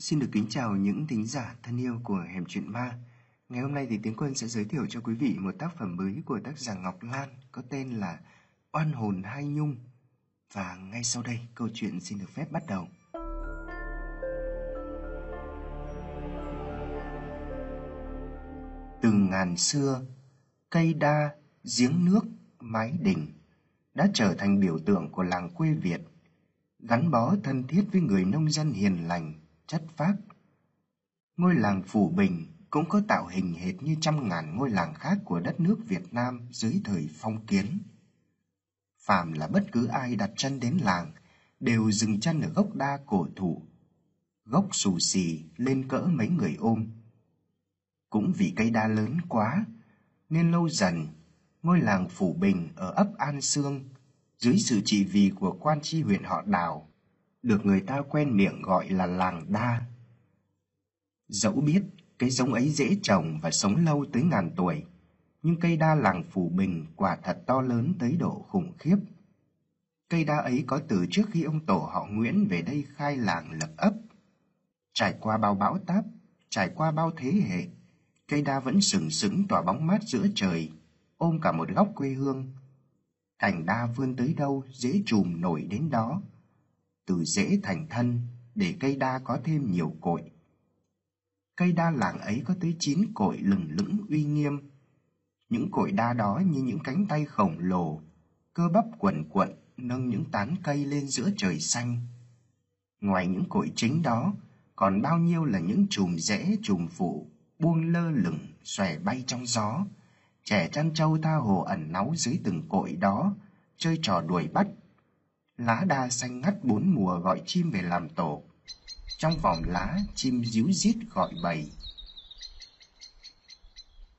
Xin được kính chào những thính giả thân yêu của Hẻm Chuyện Ma. Ngày hôm nay thì Tiến Quân sẽ giới thiệu cho quý vị một tác phẩm mới của tác giả Ngọc Lan có tên là Oan hồn hai nhung. Và ngay sau đây câu chuyện xin được phép bắt đầu. Từ ngàn xưa, cây đa, giếng nước, mái đình đã trở thành biểu tượng của làng quê Việt, gắn bó thân thiết với người nông dân hiền lành, chất phác. Ngôi làng Phủ Bình cũng có tạo hình hệt như trăm ngàn ngôi làng khác của đất nước Việt Nam dưới thời phong kiến. Phàm là bất cứ ai đặt chân đến làng đều dừng chân ở gốc đa cổ thụ, gốc xù xì lên cỡ mấy người ôm. Cũng vì cây đa lớn quá, nên lâu dần, ngôi làng Phủ Bình ở ấp An Sương, dưới sự trị vì của quan tri huyện họ Đào, được người ta quen miệng gọi là làng đa. Dẫu biết cái giống ấy dễ trồng và sống lâu tới ngàn tuổi, nhưng cây đa làng phù Bình quả thật to lớn tới độ khủng khiếp. Cây đa ấy có từ trước khi ông tổ họ Nguyễn về đây khai làng lập ấp. Trải qua bao bão táp, trải qua bao thế hệ, cây đa vẫn sừng sững tỏa bóng mát giữa trời, ôm cả một góc quê hương. Cành đa vươn tới đâu, dễ chùm nổi đến đó. Từ rễ thành thân, để cây đa có thêm nhiều cội. Cây đa làng ấy có tới chín cội lừng lững uy nghiêm. Những cội đa đó như những cánh tay khổng lồ, cơ bắp quần quận nâng những tán cây lên giữa trời xanh. Ngoài những cội chính đó, còn bao nhiêu là những chùm rễ chùm phụ buông lơ lửng xòe bay trong gió trẻ chăn trâu tha hồ ẩn náu dưới từng cội đó chơi trò đuổi bắt lá đa xanh ngắt bốn mùa gọi chim về làm tổ. Trong vòng lá, chim díu rít gọi bầy.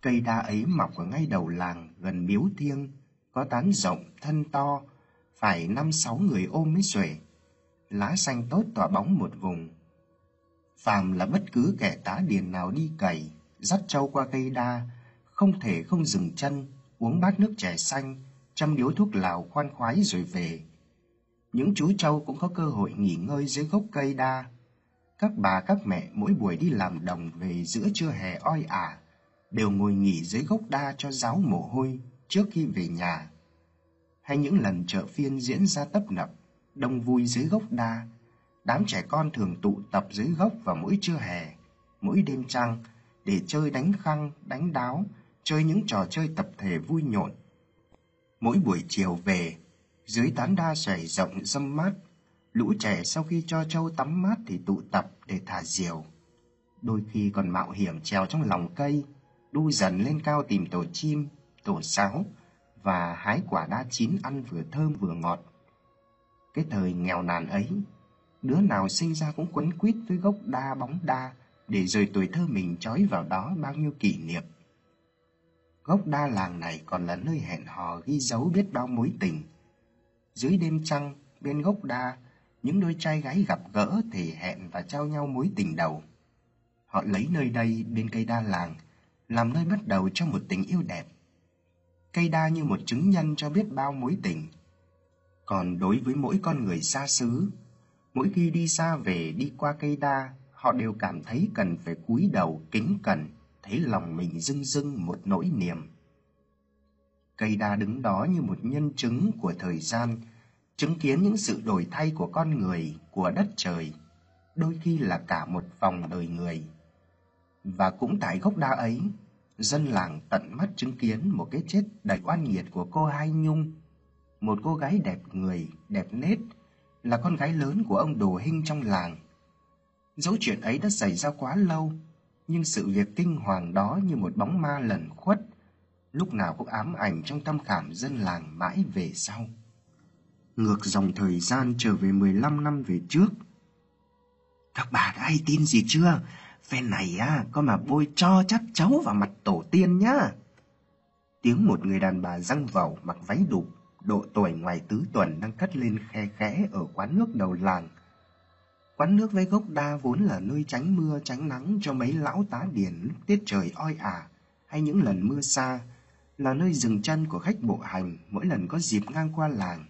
Cây đa ấy mọc ở ngay đầu làng, gần miếu thiêng, có tán rộng, thân to, phải năm sáu người ôm mới xuể. Lá xanh tốt tỏa bóng một vùng. Phàm là bất cứ kẻ tá điền nào đi cày, dắt trâu qua cây đa, không thể không dừng chân, uống bát nước chè xanh, chăm điếu thuốc lào khoan khoái rồi về những chú trâu cũng có cơ hội nghỉ ngơi dưới gốc cây đa. Các bà, các mẹ mỗi buổi đi làm đồng về giữa trưa hè oi ả, đều ngồi nghỉ dưới gốc đa cho ráo mồ hôi trước khi về nhà. Hay những lần chợ phiên diễn ra tấp nập, đông vui dưới gốc đa, đám trẻ con thường tụ tập dưới gốc vào mỗi trưa hè, mỗi đêm trăng để chơi đánh khăng, đánh đáo, chơi những trò chơi tập thể vui nhộn. Mỗi buổi chiều về dưới tán đa xoài rộng râm mát, lũ trẻ sau khi cho trâu tắm mát thì tụ tập để thả diều. Đôi khi còn mạo hiểm trèo trong lòng cây, đu dần lên cao tìm tổ chim, tổ sáo và hái quả đa chín ăn vừa thơm vừa ngọt. Cái thời nghèo nàn ấy, đứa nào sinh ra cũng quấn quýt với gốc đa bóng đa để rồi tuổi thơ mình trói vào đó bao nhiêu kỷ niệm. Gốc đa làng này còn là nơi hẹn hò ghi dấu biết bao mối tình dưới đêm trăng, bên gốc đa, những đôi trai gái gặp gỡ thì hẹn và trao nhau mối tình đầu. Họ lấy nơi đây bên cây đa làng, làm nơi bắt đầu cho một tình yêu đẹp. Cây đa như một chứng nhân cho biết bao mối tình. Còn đối với mỗi con người xa xứ, mỗi khi đi xa về, đi qua cây đa, họ đều cảm thấy cần phải cúi đầu kính cẩn, thấy lòng mình rưng rưng một nỗi niềm cây đa đứng đó như một nhân chứng của thời gian, chứng kiến những sự đổi thay của con người, của đất trời, đôi khi là cả một vòng đời người. Và cũng tại gốc đa ấy, dân làng tận mắt chứng kiến một cái chết đầy oan nghiệt của cô hai nhung, một cô gái đẹp người, đẹp nết, là con gái lớn của ông đồ hinh trong làng. Dẫu chuyện ấy đã xảy ra quá lâu, nhưng sự việc kinh hoàng đó như một bóng ma lẩn khuất lúc nào cũng ám ảnh trong tâm khảm dân làng mãi về sau. Ngược dòng thời gian trở về 15 năm về trước. Các bà đã hay tin gì chưa? Phen này á có mà bôi cho chắc cháu vào mặt tổ tiên nhá. Tiếng một người đàn bà răng vẩu mặc váy đục độ tuổi ngoài tứ tuần đang cất lên khe khẽ ở quán nước đầu làng. Quán nước với gốc đa vốn là nơi tránh mưa tránh nắng cho mấy lão tá điển lúc tiết trời oi ả hay những lần mưa xa, là nơi dừng chân của khách bộ hành mỗi lần có dịp ngang qua làng.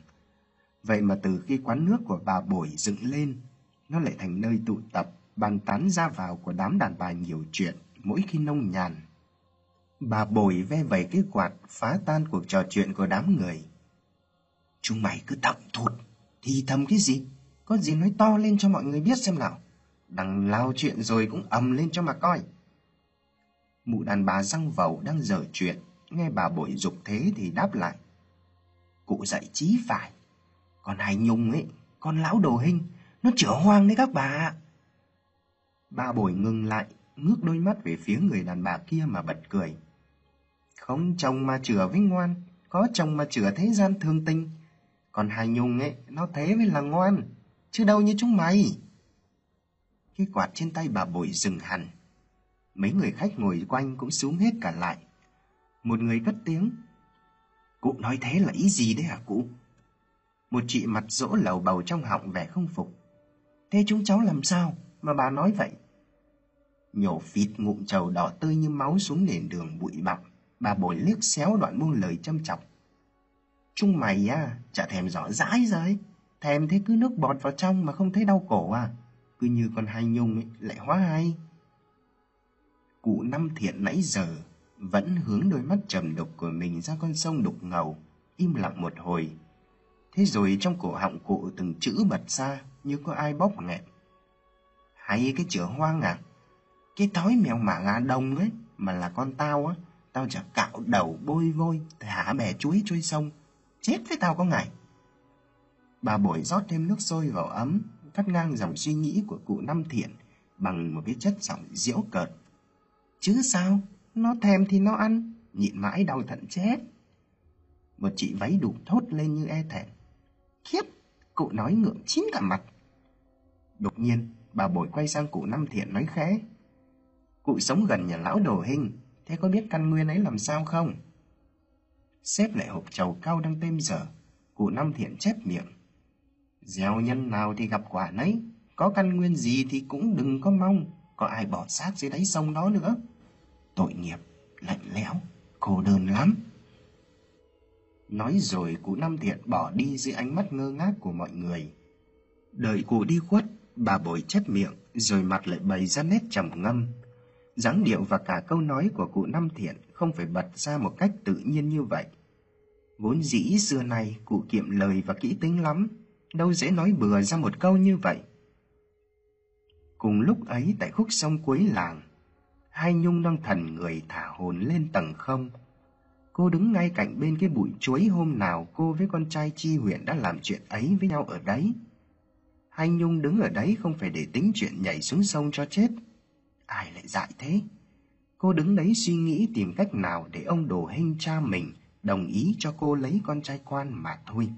Vậy mà từ khi quán nước của bà Bổi dựng lên, nó lại thành nơi tụ tập bàn tán ra vào của đám đàn bà nhiều chuyện mỗi khi nông nhàn. Bà Bổi ve vẩy cái quạt phá tan cuộc trò chuyện của đám người. Chúng mày cứ thậm thụt, thì thầm cái gì? Có gì nói to lên cho mọi người biết xem nào. Đằng lao chuyện rồi cũng ầm lên cho mà coi. Mụ đàn bà răng vẩu đang dở chuyện, nghe bà bội dục thế thì đáp lại. Cụ dạy chí phải, còn hai nhung ấy, con lão đồ hình, nó chữa hoang đấy các bà. Bà bội ngừng lại, ngước đôi mắt về phía người đàn bà kia mà bật cười. Không chồng mà chữa với ngoan, có chồng mà chữa thế gian thương tình. Còn hai nhung ấy, nó thế mới là ngoan, chứ đâu như chúng mày. Cái quạt trên tay bà bội dừng hẳn. Mấy người khách ngồi quanh cũng xuống hết cả lại. Một người cất tiếng. Cụ nói thế là ý gì đấy hả cụ? Một chị mặt dỗ lầu bầu trong họng vẻ không phục. Thế chúng cháu làm sao mà bà nói vậy? Nhổ phịt ngụm trầu đỏ tươi như máu xuống nền đường bụi bặm. Bà bồi liếc xéo đoạn buông lời châm chọc. Chúng mày à, chả thèm rõ rãi rồi. Thèm thế cứ nước bọt vào trong mà không thấy đau cổ à. Cứ như con hai nhung ấy, lại hóa hay. Cụ năm thiện nãy giờ vẫn hướng đôi mắt trầm đục của mình ra con sông đục ngầu, im lặng một hồi. Thế rồi trong cổ họng cụ từng chữ bật ra như có ai bóp nghẹt Hay cái chữa hoang à? Cái thói mèo mả ngà đông ấy mà là con tao á, tao chả cạo đầu bôi vôi, thả bè chuối trôi sông. Chết với tao có ngày. Bà bội rót thêm nước sôi vào ấm, cắt ngang dòng suy nghĩ của cụ Năm Thiện bằng một cái chất giọng diễu cợt. Chứ sao? Nó thèm thì nó ăn, nhịn mãi đau thận chết. Một chị váy đủ thốt lên như e thẹn. Khiếp, cụ nói ngượng chín cả mặt. Đột nhiên, bà bội quay sang cụ Năm Thiện nói khẽ. Cụ sống gần nhà lão đồ hình, thế có biết căn nguyên ấy làm sao không? Xếp lại hộp trầu cao đang têm dở, cụ Năm Thiện chép miệng. Gieo nhân nào thì gặp quả nấy, có căn nguyên gì thì cũng đừng có mong, có ai bỏ xác dưới đáy sông đó nữa. Tội nghiệp, lạnh lẽo, cô đơn lắm. Nói rồi cụ Năm Thiện bỏ đi dưới ánh mắt ngơ ngác của mọi người. Đợi cụ đi khuất, bà bồi chép miệng, rồi mặt lại bày ra nét trầm ngâm. dáng điệu và cả câu nói của cụ Năm Thiện không phải bật ra một cách tự nhiên như vậy. Vốn dĩ xưa nay cụ kiệm lời và kỹ tính lắm, đâu dễ nói bừa ra một câu như vậy. Cùng lúc ấy tại khúc sông cuối làng, hai nhung đang thần người thả hồn lên tầng không. Cô đứng ngay cạnh bên cái bụi chuối hôm nào cô với con trai Chi huyện đã làm chuyện ấy với nhau ở đấy. Hai nhung đứng ở đấy không phải để tính chuyện nhảy xuống sông cho chết. Ai lại dại thế? Cô đứng đấy suy nghĩ tìm cách nào để ông đồ hình cha mình đồng ý cho cô lấy con trai quan mà thôi.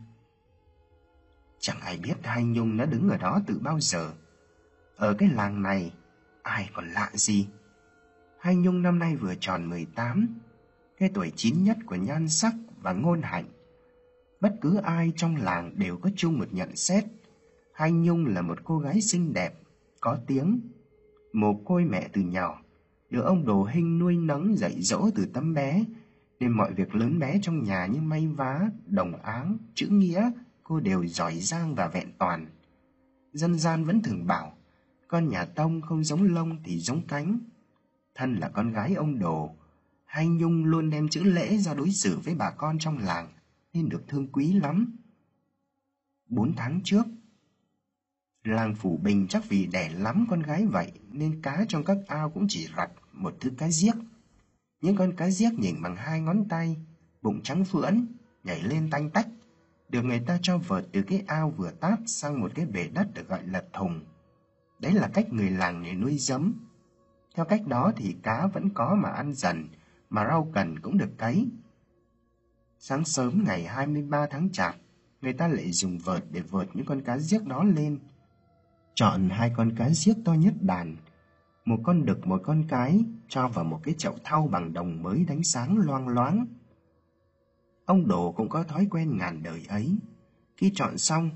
Chẳng ai biết hai Nhung đã đứng ở đó từ bao giờ. Ở cái làng này, ai còn lạ gì? Hai Nhung năm nay vừa tròn 18, cái tuổi chín nhất của nhan sắc và ngôn hạnh. Bất cứ ai trong làng đều có chung một nhận xét. Hai Nhung là một cô gái xinh đẹp, có tiếng, mồ côi mẹ từ nhỏ, được ông đồ hình nuôi nấng dạy dỗ từ tấm bé, nên mọi việc lớn bé trong nhà như may vá, đồng áng, chữ nghĩa cô đều giỏi giang và vẹn toàn. Dân gian vẫn thường bảo, con nhà Tông không giống lông thì giống cánh. Thân là con gái ông Đồ, hai Nhung luôn đem chữ lễ ra đối xử với bà con trong làng, nên được thương quý lắm. Bốn tháng trước, làng Phủ Bình chắc vì đẻ lắm con gái vậy nên cá trong các ao cũng chỉ rặt một thứ cá giếc. Những con cá giếc nhìn bằng hai ngón tay, bụng trắng phưỡn, nhảy lên tanh tách, được người ta cho vợt từ cái ao vừa tát sang một cái bể đất được gọi là thùng. Đấy là cách người làng để nuôi giấm. Theo cách đó thì cá vẫn có mà ăn dần, mà rau cần cũng được cấy. Sáng sớm ngày 23 tháng Chạp, người ta lại dùng vợt để vợt những con cá giếc đó lên. Chọn hai con cá giếc to nhất đàn, một con đực một con cái cho vào một cái chậu thau bằng đồng mới đánh sáng loang loáng. Ông Đồ cũng có thói quen ngàn đời ấy. Khi chọn xong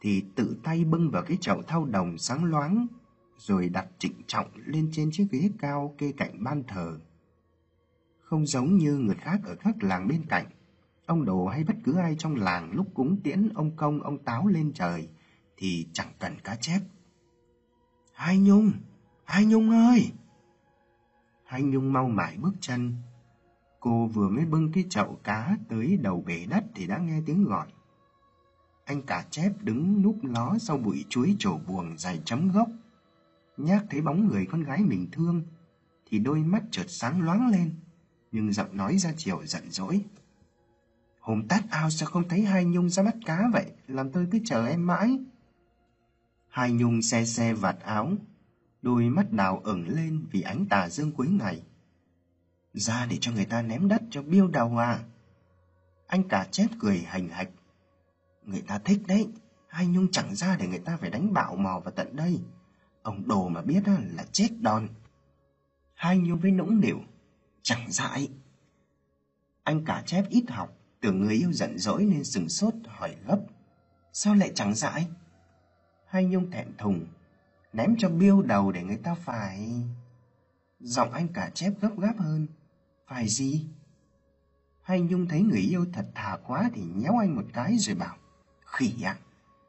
thì tự tay bưng vào cái chậu thau đồng sáng loáng rồi đặt trịnh trọng lên trên chiếc ghế cao kê cạnh ban thờ. Không giống như người khác ở các làng bên cạnh, ông Đồ hay bất cứ ai trong làng lúc cúng tiễn ông công ông táo lên trời thì chẳng cần cá chép. Hai Nhung, Hai Nhung ơi! Hai Nhung mau mải bước chân. Cô vừa mới bưng cái chậu cá tới đầu bể đất thì đã nghe tiếng gọi. Anh cả chép đứng núp ló sau bụi chuối trổ buồng dài chấm gốc. Nhác thấy bóng người con gái mình thương, thì đôi mắt chợt sáng loáng lên, nhưng giọng nói ra chiều giận dỗi. Hôm tát ao sao không thấy hai Nhung ra bắt cá vậy, làm tôi cứ chờ em mãi. Hai Nhung xe xe vạt áo, đôi mắt đào ửng lên vì ánh tà dương cuối ngày. Ra để cho người ta ném đất cho biêu đầu à. Anh cả chép cười hành hạch. Người ta thích đấy, hai Nhung chẳng ra để người ta phải đánh bạo mò vào tận đây. Ông đồ mà biết là chết đòn. Hai Nhung với nũng nỉu, chẳng dại. Anh cả chép ít học, tưởng người yêu giận dỗi nên sừng sốt hỏi gấp. Sao lại chẳng dại? Hai Nhung thẹn thùng, ném cho biêu đầu để người ta phải... Giọng anh cả chép gấp gáp hơn. Phải gì? Hai Nhung thấy người yêu thật thà quá thì nhéo anh một cái rồi bảo. Khỉ ạ,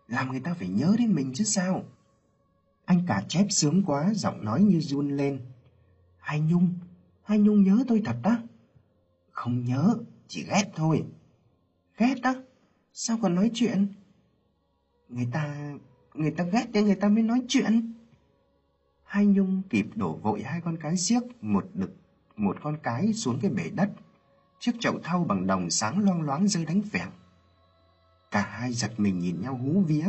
làm người ta phải nhớ đến mình chứ sao? Anh cả chép sướng quá, giọng nói như run lên. Hai Nhung, Hai Nhung nhớ tôi thật á? Không nhớ, chỉ ghét thôi. Ghét á? Sao còn nói chuyện? Người ta... người ta ghét nên người ta mới nói chuyện. Hai Nhung kịp đổ vội hai con cái xiếc, một đực, một con cái xuống cái bể đất. Chiếc chậu thau bằng đồng sáng loang loáng rơi đánh vẹn Cả hai giật mình nhìn nhau hú vía.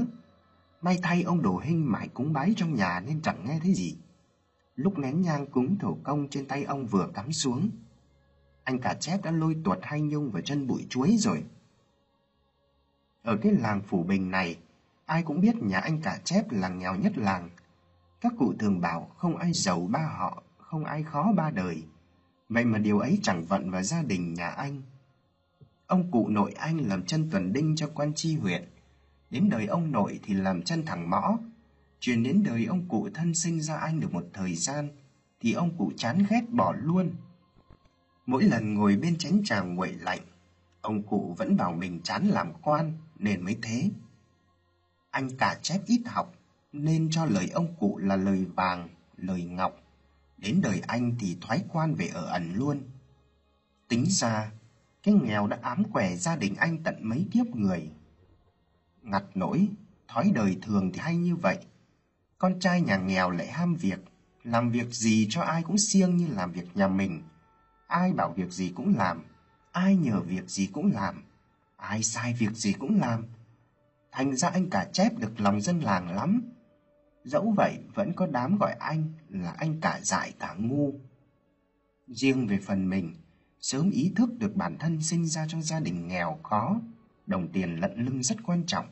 May thay ông đồ hình mãi cúng bái trong nhà nên chẳng nghe thấy gì. Lúc nén nhang cúng thổ công trên tay ông vừa cắm xuống, anh cả chép đã lôi tuột hai nhung vào chân bụi chuối rồi. Ở cái làng Phủ Bình này, ai cũng biết nhà anh cả chép là nghèo nhất làng. Các cụ thường bảo không ai giàu ba họ, không ai khó ba đời. Vậy mà điều ấy chẳng vận vào gia đình nhà anh. Ông cụ nội anh làm chân tuần đinh cho quan tri huyện. Đến đời ông nội thì làm chân thẳng mõ. Truyền đến đời ông cụ thân sinh ra anh được một thời gian, thì ông cụ chán ghét bỏ luôn. Mỗi lần ngồi bên chén trà nguội lạnh, ông cụ vẫn bảo mình chán làm quan nên mới thế. Anh cả chép ít học nên cho lời ông cụ là lời vàng, lời ngọc. Đến đời anh thì thoái quan về ở ẩn luôn. Tính ra, cái nghèo đã ám quẻ gia đình anh tận mấy kiếp người. Ngặt nỗi, thói đời thường thì hay như vậy. Con trai nhà nghèo lại ham việc, làm việc gì cho ai cũng siêng như làm việc nhà mình ai bảo việc gì cũng làm, ai nhờ việc gì cũng làm, ai sai việc gì cũng làm. Thành ra anh cả chép được lòng dân làng lắm. Dẫu vậy vẫn có đám gọi anh là anh cả dại cả ngu. Riêng về phần mình, sớm ý thức được bản thân sinh ra trong gia đình nghèo khó, đồng tiền lận lưng rất quan trọng.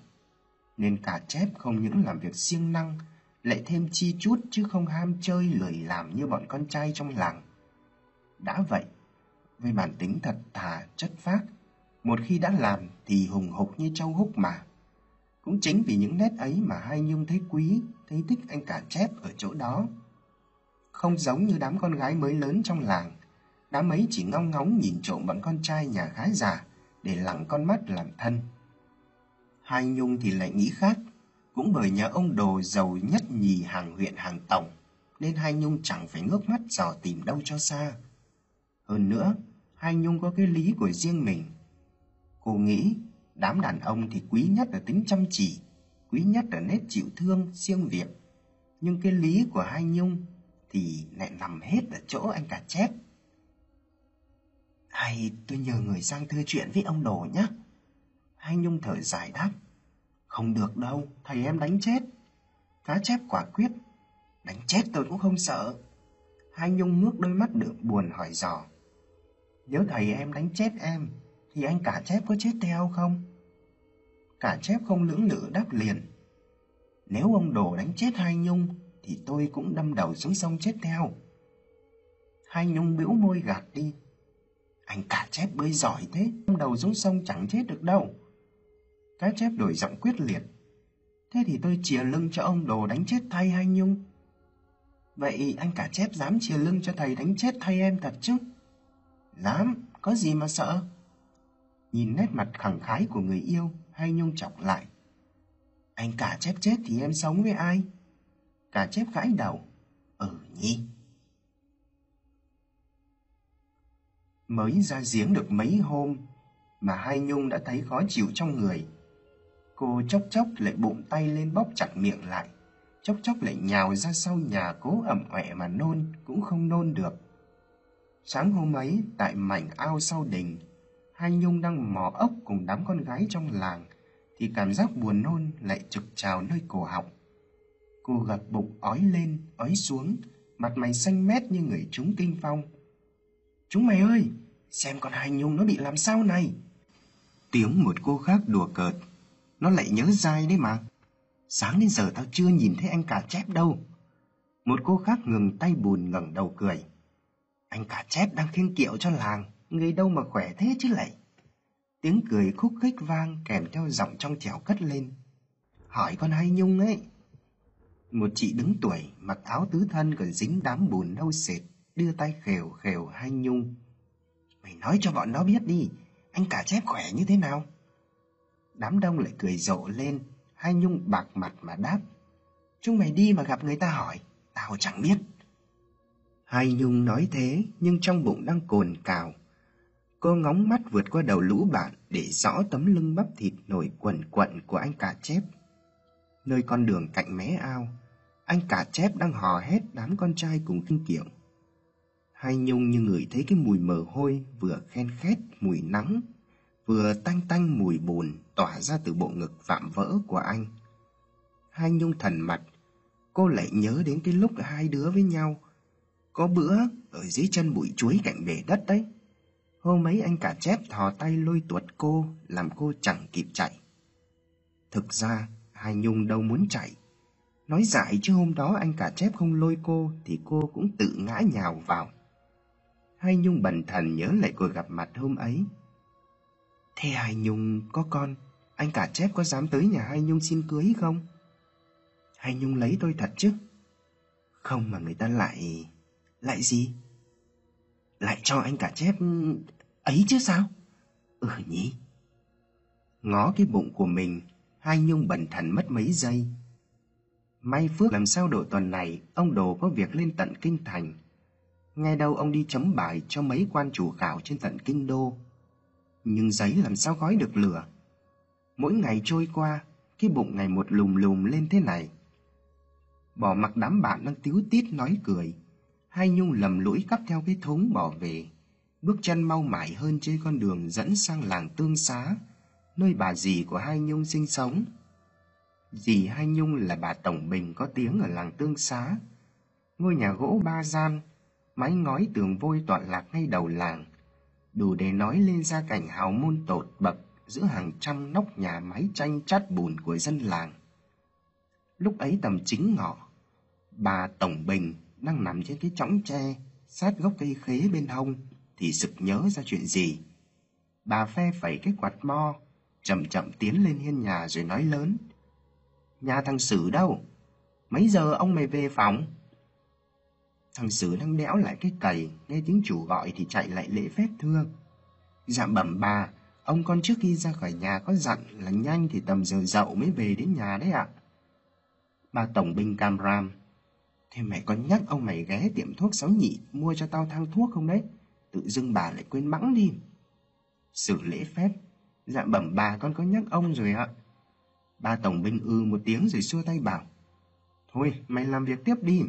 Nên cả chép không những làm việc siêng năng, lại thêm chi chút chứ không ham chơi lười làm như bọn con trai trong làng. Đã vậy, với bản tính thật thà, chất phác, một khi đã làm thì hùng hục như châu húc mà. Cũng chính vì những nét ấy mà hai Nhung thấy quý, thấy thích anh cả chép ở chỗ đó. Không giống như đám con gái mới lớn trong làng, đám ấy chỉ ngong ngóng nhìn trộm bọn con trai nhà gái già để lặng con mắt làm thân. Hai Nhung thì lại nghĩ khác, cũng bởi nhà ông đồ giàu nhất nhì hàng huyện hàng tổng, nên hai Nhung chẳng phải ngước mắt dò tìm đâu cho xa. Hơn nữa, hai Nhung có cái lý của riêng mình. Cô nghĩ đám đàn ông thì quý nhất là tính chăm chỉ, quý nhất là nét chịu thương, siêng việc. Nhưng cái lý của hai Nhung thì lại nằm hết ở chỗ anh cả chép. Hay tôi nhờ người sang thưa chuyện với ông Đồ nhé. Hai Nhung thở dài đáp. Không được đâu, thầy em đánh chết. Cá chép quả quyết. Đánh chết tôi cũng không sợ. Hai Nhung ngước đôi mắt đượm buồn hỏi dò. Nếu thầy em đánh chết em, thì anh cả chép có chết theo không? Cả chép không lưỡng lự đáp liền. Nếu ông đồ đánh chết hai Nhung, thì tôi cũng đâm đầu xuống sông chết theo. Hai Nhung bĩu môi gạt đi. Anh cả chép bơi giỏi thế, đầu xuống sông chẳng chết được đâu. Cá chép đổi giọng quyết liệt. Thế thì tôi chìa lưng cho ông đồ đánh chết thay hai Nhung. Vậy anh cả chép dám chìa lưng cho thầy đánh chết thay em thật chứ? Dám, có gì mà sợ? Nhìn nét mặt khẳng khái của người yêu, hay nhung chọc lại. Anh cả chép chết thì em sống với ai? Cả chép gãi đầu. Ừ nhỉ? Mới ra giếng được mấy hôm mà hai Nhung đã thấy khó chịu trong người. Cô chốc chốc lại bụng tay lên bóp chặt miệng lại, chốc chốc lại nhào ra sau nhà cố ẩm ẹ mà nôn cũng không nôn được. Sáng hôm ấy, tại mảnh ao sau đình, hai Nhung đang mò ốc cùng đám con gái trong làng, thì cảm giác buồn nôn lại trực trào nơi cổ họng. Cô gật bụng ói lên, ói xuống, mặt mày xanh mét như người trúng kinh phong. Chúng mày ơi, xem con hai Nhung nó bị làm sao này. Tiếng một cô khác đùa cợt, nó lại nhớ dai đấy mà. Sáng đến giờ tao chưa nhìn thấy anh cả chép đâu. Một cô khác ngừng tay bùn ngẩng đầu cười. Anh cả chép đang khiêng kiệu cho làng, người đâu mà khỏe thế chứ lại. Tiếng cười khúc khích vang kèm theo giọng trong trẻo cất lên. Hỏi con hai nhung ấy. Một chị đứng tuổi, mặc áo tứ thân còn dính đám bùn nâu sệt, đưa tay khều khều hai nhung. Mày nói cho bọn nó biết đi, anh cả chép khỏe như thế nào? Đám đông lại cười rộ lên, hai nhung bạc mặt mà đáp. Chúng mày đi mà gặp người ta hỏi, tao chẳng biết. Hai Nhung nói thế nhưng trong bụng đang cồn cào. Cô ngóng mắt vượt qua đầu lũ bạn để rõ tấm lưng bắp thịt nổi quẩn quận của anh cả chép. Nơi con đường cạnh mé ao, anh cả chép đang hò hét đám con trai cùng kinh kiểu. Hai Nhung như người thấy cái mùi mờ hôi vừa khen khét mùi nắng, vừa tanh tanh mùi bùn tỏa ra từ bộ ngực vạm vỡ của anh. Hai Nhung thần mặt, cô lại nhớ đến cái lúc hai đứa với nhau có bữa ở dưới chân bụi chuối cạnh bể đất đấy. Hôm ấy anh cả chép thò tay lôi tuột cô, làm cô chẳng kịp chạy. Thực ra, Hai Nhung đâu muốn chạy. Nói dại chứ hôm đó anh cả chép không lôi cô thì cô cũng tự ngã nhào vào. Hai Nhung bần thần nhớ lại cuộc gặp mặt hôm ấy. Thế Hai Nhung có con, anh cả chép có dám tới nhà Hai Nhung xin cưới không? Hai Nhung lấy tôi thật chứ? Không mà người ta lại... Lại gì? Lại cho anh cả chép ấy chứ sao? Ừ nhỉ? Ngó cái bụng của mình, hai nhung bần thần mất mấy giây. May phước làm sao độ tuần này, ông Đồ có việc lên tận Kinh Thành. Ngay đâu ông đi chấm bài cho mấy quan chủ khảo trên tận Kinh Đô. Nhưng giấy làm sao gói được lửa? Mỗi ngày trôi qua, cái bụng ngày một lùm lùm lên thế này. Bỏ mặc đám bạn đang tiếu tít nói cười, Hai Nhung lầm lũi cắp theo cái thúng bỏ về, bước chân mau mải hơn trên con đường dẫn sang làng Tương Xá, nơi bà dì của Hai Nhung sinh sống. Dì Hai Nhung là bà Tổng Bình có tiếng ở làng Tương Xá. Ngôi nhà gỗ ba gian, mái ngói tường vôi tọa lạc ngay đầu làng, đủ để nói lên ra cảnh hào môn tột bậc giữa hàng trăm nóc nhà mái tranh chát bùn của dân làng. Lúc ấy tầm chính ngọ, bà Tổng Bình đang nằm trên cái chõng tre sát gốc cây khế bên hông thì sực nhớ ra chuyện gì. Bà phe phẩy cái quạt mo, chậm chậm tiến lên hiên nhà rồi nói lớn. Nhà thằng Sử đâu? Mấy giờ ông mày về phòng? Thằng Sử đang đẽo lại cái cầy, nghe tiếng chủ gọi thì chạy lại lễ phép thương Dạ bẩm bà, ông con trước khi ra khỏi nhà có dặn là nhanh thì tầm giờ dậu mới về đến nhà đấy ạ. Bà Tổng binh Cam Ram Thế mày có nhắc ông mày ghé tiệm thuốc sáu nhị mua cho tao thang thuốc không đấy? Tự dưng bà lại quên mắng đi. Sử lễ phép. Dạ bẩm bà con có nhắc ông rồi ạ. Ba tổng binh ư ừ một tiếng rồi xua tay bảo. Thôi mày làm việc tiếp đi.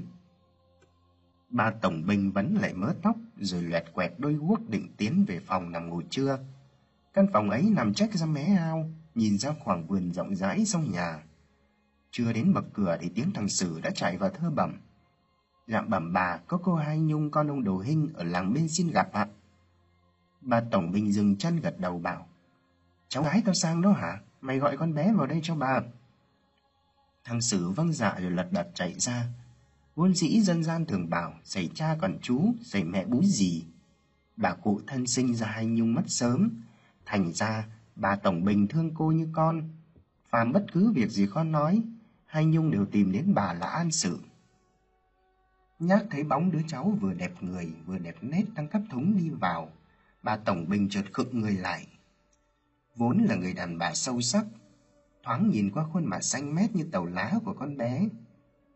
Ba tổng binh vẫn lại mớ tóc rồi loẹt quẹt đôi guốc định tiến về phòng nằm ngủ trưa. Căn phòng ấy nằm trách ra mé ao, nhìn ra khoảng vườn rộng rãi sau nhà. Chưa đến bậc cửa thì tiếng thằng Sử đã chạy vào thơ bẩm. Dạng bẩm bà, có cô Hai Nhung con ông Đồ Hinh ở làng bên xin gặp ạ. Bà Tổng Bình dừng chân gật đầu bảo. Cháu gái tao sang đó hả? Mày gọi con bé vào đây cho bà. Thằng Sử vâng dạ rồi lật đật chạy ra. Vốn dĩ dân gian thường bảo, xảy cha còn chú, xảy mẹ bú gì. Bà cụ thân sinh ra Hai Nhung mất sớm. Thành ra, bà Tổng Bình thương cô như con. Phàm bất cứ việc gì con nói, Hai Nhung đều tìm đến bà là an sự. Nhác thấy bóng đứa cháu vừa đẹp người vừa đẹp nét đang cấp thúng đi vào. Bà Tổng Bình chợt khựng người lại. Vốn là người đàn bà sâu sắc, thoáng nhìn qua khuôn mặt xanh mét như tàu lá của con bé.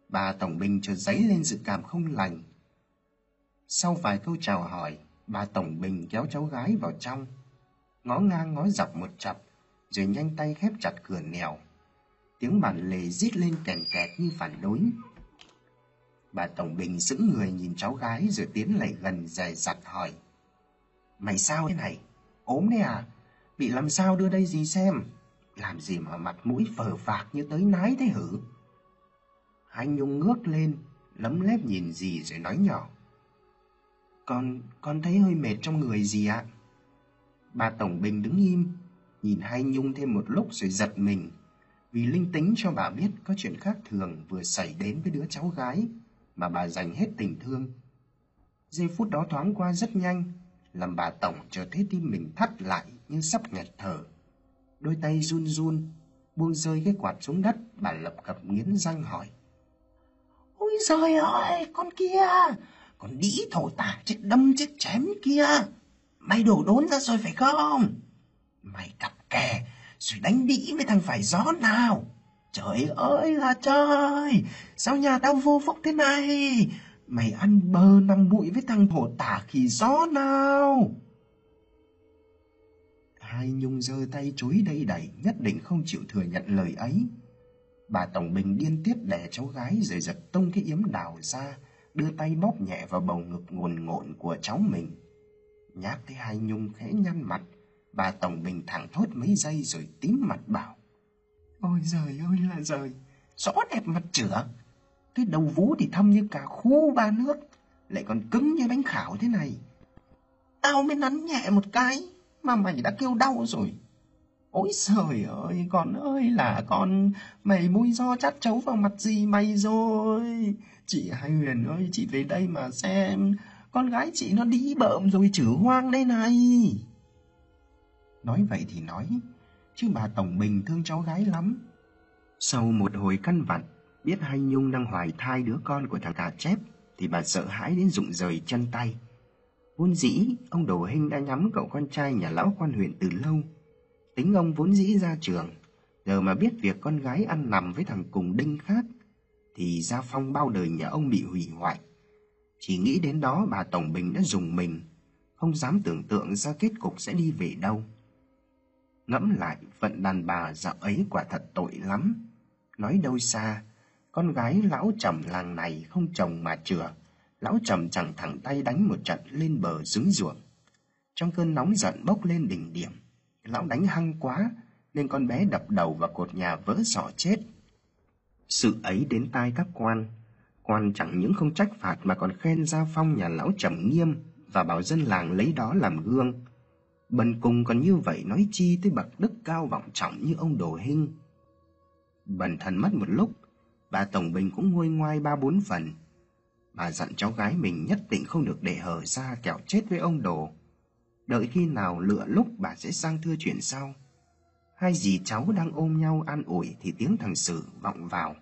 Bà Tổng Bình chợt dấy lên dự cảm không lành. Sau vài câu chào hỏi, bà Tổng Bình kéo cháu gái vào trong, ngó ngang ngó dọc một chập, rồi nhanh tay khép chặt cửa nẻo. Tiếng bản lề rít lên kèn kẹt như phản đối. Bà Tổng Bình sững người nhìn cháu gái rồi tiến lại gần dài dặt hỏi. Mày sao thế này? ốm đấy à? Bị làm sao đưa đây gì xem? Làm gì mà mặt mũi phờ phạc như tới nái thế hử? Anh Nhung ngước lên, lấm lép nhìn gì rồi nói nhỏ. Con, con thấy hơi mệt trong người gì ạ? Bà Tổng Bình đứng im, nhìn hai Nhung thêm một lúc rồi giật mình. Vì linh tính cho bà biết có chuyện khác thường vừa xảy đến với đứa cháu gái mà bà dành hết tình thương. Giây phút đó thoáng qua rất nhanh, làm bà Tổng cho thấy tim mình thắt lại như sắp nghẹt thở. Đôi tay run run, buông rơi cái quạt xuống đất, bà lập cập nghiến răng hỏi. Ôi trời ơi, con kia, con đĩ thổ tả chết đâm chết chém kia. Mày đổ đốn ra rồi phải không? Mày cặp kè, rồi đánh đĩ với thằng phải gió nào. Trời ơi là trời, sao nhà tao vô phúc thế này? Mày ăn bơ nằm bụi với thằng thổ tả khỉ gió nào? Hai Nhung giơ tay chối đây đẩy, nhất định không chịu thừa nhận lời ấy. Bà Tổng Bình điên tiết đẻ cháu gái rồi giật tung cái yếm đào ra, đưa tay bóp nhẹ vào bầu ngực ngồn ngộn của cháu mình. Nhát thấy hai Nhung khẽ nhăn mặt, bà Tổng Bình thẳng thốt mấy giây rồi tím mặt bảo. Ôi giời ơi là giời, rõ đẹp mặt chửa. Cái đầu vú thì thâm như cả khu ba nước, lại còn cứng như bánh khảo thế này. Tao mới nắn nhẹ một cái, mà mày đã kêu đau rồi. Ôi trời ơi, con ơi là con, mày mũi do chắt chấu vào mặt gì mày rồi. Chị Hai Huyền ơi, chị về đây mà xem, con gái chị nó đi bợm rồi chử hoang đây này. Nói vậy thì nói, chứ bà Tổng Bình thương cháu gái lắm. Sau một hồi căn vặn, biết Hai Nhung đang hoài thai đứa con của thằng cà chép, thì bà sợ hãi đến rụng rời chân tay. Vốn dĩ, ông Đồ Hinh đã nhắm cậu con trai nhà lão quan huyện từ lâu. Tính ông vốn dĩ ra trường, giờ mà biết việc con gái ăn nằm với thằng cùng đinh khác, thì gia phong bao đời nhà ông bị hủy hoại. Chỉ nghĩ đến đó bà Tổng Bình đã dùng mình, không dám tưởng tượng ra kết cục sẽ đi về đâu. Ngẫm lại, vận đàn bà dạo ấy quả thật tội lắm. Nói đâu xa, con gái lão trầm làng này không chồng mà chừa, lão trầm chẳng thẳng tay đánh một trận lên bờ dưới ruộng. Trong cơn nóng giận bốc lên đỉnh điểm, lão đánh hăng quá nên con bé đập đầu vào cột nhà vỡ sọ chết. Sự ấy đến tai các quan, quan chẳng những không trách phạt mà còn khen gia phong nhà lão trầm nghiêm và bảo dân làng lấy đó làm gương. Bần cùng còn như vậy nói chi tới bậc đức cao vọng trọng như ông Đồ Hinh. Bần thần mất một lúc, bà Tổng Bình cũng nguôi ngoai ba bốn phần. Bà dặn cháu gái mình nhất định không được để hở ra kẻo chết với ông Đồ. Đợi khi nào lựa lúc bà sẽ sang thưa chuyện sau. Hai dì cháu đang ôm nhau an ủi thì tiếng thằng Sử vọng vào.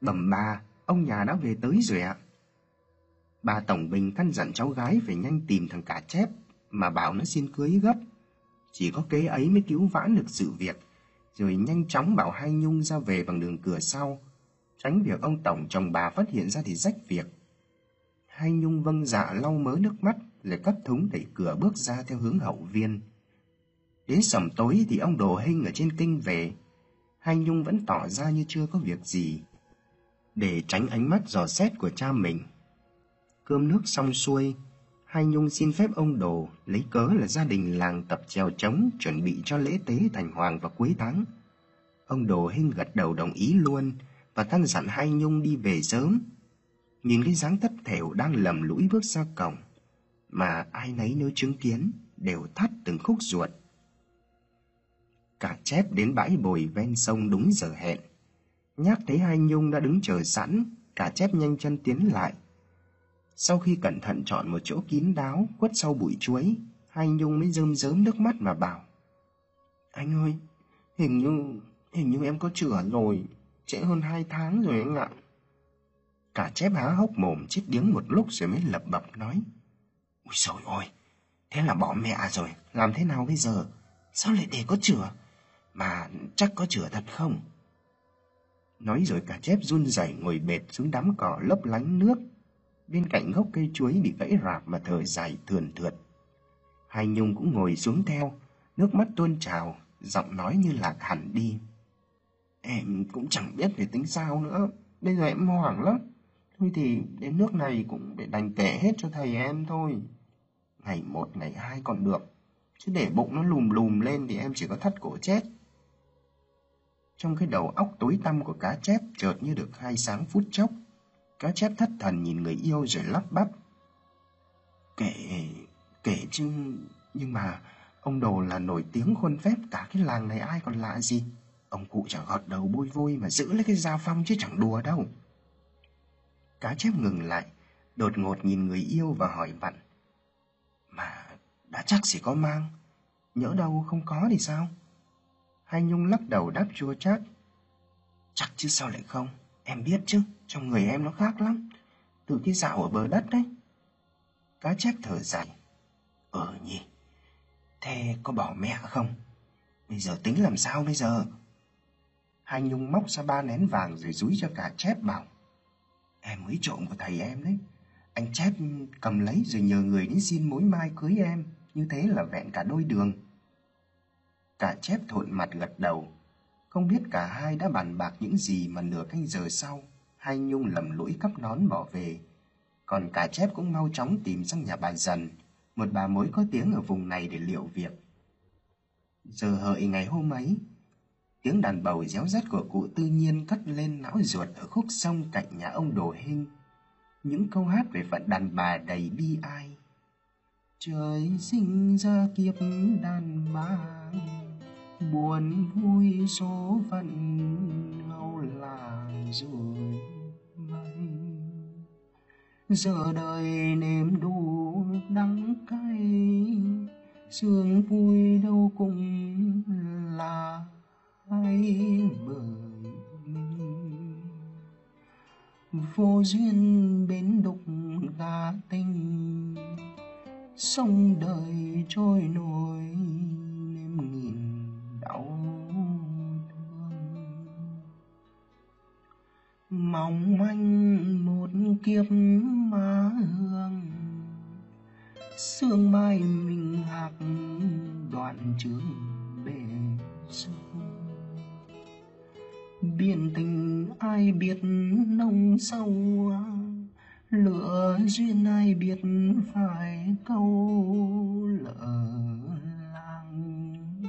Bẩm bà, ông nhà đã về tới rồi ạ. Bà Tổng Bình căn dặn cháu gái phải nhanh tìm thằng cả chép mà bảo nó xin cưới gấp. Chỉ có kế ấy mới cứu vãn được sự việc, rồi nhanh chóng bảo hai Nhung ra về bằng đường cửa sau, tránh việc ông Tổng chồng bà phát hiện ra thì rách việc. Hai Nhung vâng dạ lau mớ nước mắt, lại cất thúng đẩy cửa bước ra theo hướng hậu viên. Đến sầm tối thì ông Đồ Hinh ở trên kinh về, hai Nhung vẫn tỏ ra như chưa có việc gì. Để tránh ánh mắt dò xét của cha mình. Cơm nước xong xuôi, Hai Nhung xin phép ông Đồ lấy cớ là gia đình làng tập trèo trống chuẩn bị cho lễ tế thành hoàng vào cuối tháng. Ông Đồ Hinh gật đầu đồng ý luôn và căn dặn Hai Nhung đi về sớm. Nhìn cái dáng thất thểu đang lầm lũi bước ra cổng, mà ai nấy nếu chứng kiến đều thắt từng khúc ruột. Cả chép đến bãi bồi ven sông đúng giờ hẹn. Nhắc thấy Hai Nhung đã đứng chờ sẵn, cả chép nhanh chân tiến lại sau khi cẩn thận chọn một chỗ kín đáo, quất sau bụi chuối, hai Nhung mới rơm rớm nước mắt mà bảo. Anh ơi, hình như, hình như em có chữa rồi, trễ hơn hai tháng rồi anh ạ. Cả chép há hốc mồm chết điếng một lúc rồi mới lập bập nói ui trời ơi, thế là bỏ mẹ rồi, làm thế nào bây giờ? Sao lại để có chữa? Mà chắc có chữa thật không? Nói rồi cả chép run rẩy ngồi bệt xuống đám cỏ lấp lánh nước. Bên cạnh gốc cây chuối bị gãy rạp mà thở dài thườn thượt. Hai Nhung cũng ngồi xuống theo, nước mắt tuôn trào, giọng nói như lạc hẳn đi. Em cũng chẳng biết phải tính sao nữa, bây giờ em hoảng lắm. Thôi thì đến nước này cũng để đành kể hết cho thầy em thôi. Ngày một, ngày hai còn được, chứ để bụng nó lùm lùm lên thì em chỉ có thắt cổ chết. Trong cái đầu óc tối tăm của cá chép chợt như được hai sáng phút chốc. Cá chép thất thần nhìn người yêu rồi lắp bắp. Kể, kể chứ, nhưng mà ông Đồ là nổi tiếng khuôn phép cả cái làng này ai còn lạ gì. Ông cụ chẳng gọt đầu bôi vôi mà giữ lấy cái dao phong chứ chẳng đùa đâu. Cá chép ngừng lại, đột ngột nhìn người yêu và hỏi vặn. Đã chắc chỉ có mang, nhỡ đâu không có thì sao? Hai Nhung lắc đầu đáp chua chát. Chắc chứ sao lại không? Em biết chứ, trong người em nó khác lắm. Từ cái dạo ở bờ đất đấy. Cá chép thở dài. Ờ nhỉ, thế có bỏ mẹ không? Bây giờ tính làm sao bây giờ? Hai Nhung móc ra ba nén vàng rồi dúi cho cả chép bảo. Em mới trộm của thầy em đấy. Anh chép cầm lấy rồi nhờ người đến xin mối mai cưới em. Như thế là vẹn cả đôi đường. Cả chép thộn mặt gật đầu. Không biết cả hai đã bàn bạc những gì mà nửa canh giờ sau, hai Nhung lầm lũi cắp nón bỏ về. Còn cả chép cũng mau chóng tìm sang nhà bà dần, một bà mối có tiếng ở vùng này để liệu việc. Giờ hợi ngày hôm ấy, tiếng đàn bầu réo rắt của cụ tự nhiên cất lên não ruột ở khúc sông cạnh nhà ông Đồ Hinh. Những câu hát về phận đàn bà đầy bi ai. Trời sinh ra kiếp đàn bà buồn vui số phận ngâu là rồi mây giờ đời nếm đủ đắng cay, sương vui đâu cũng là hay bởi vô duyên bến đục gà tình sông đời trôi nổi mong manh một kiếp má hương, sương mai mình hạc đoạn trường bể sông. Biển tình ai biết nông sâu à, lửa duyên ai biết phải câu lỡ làng.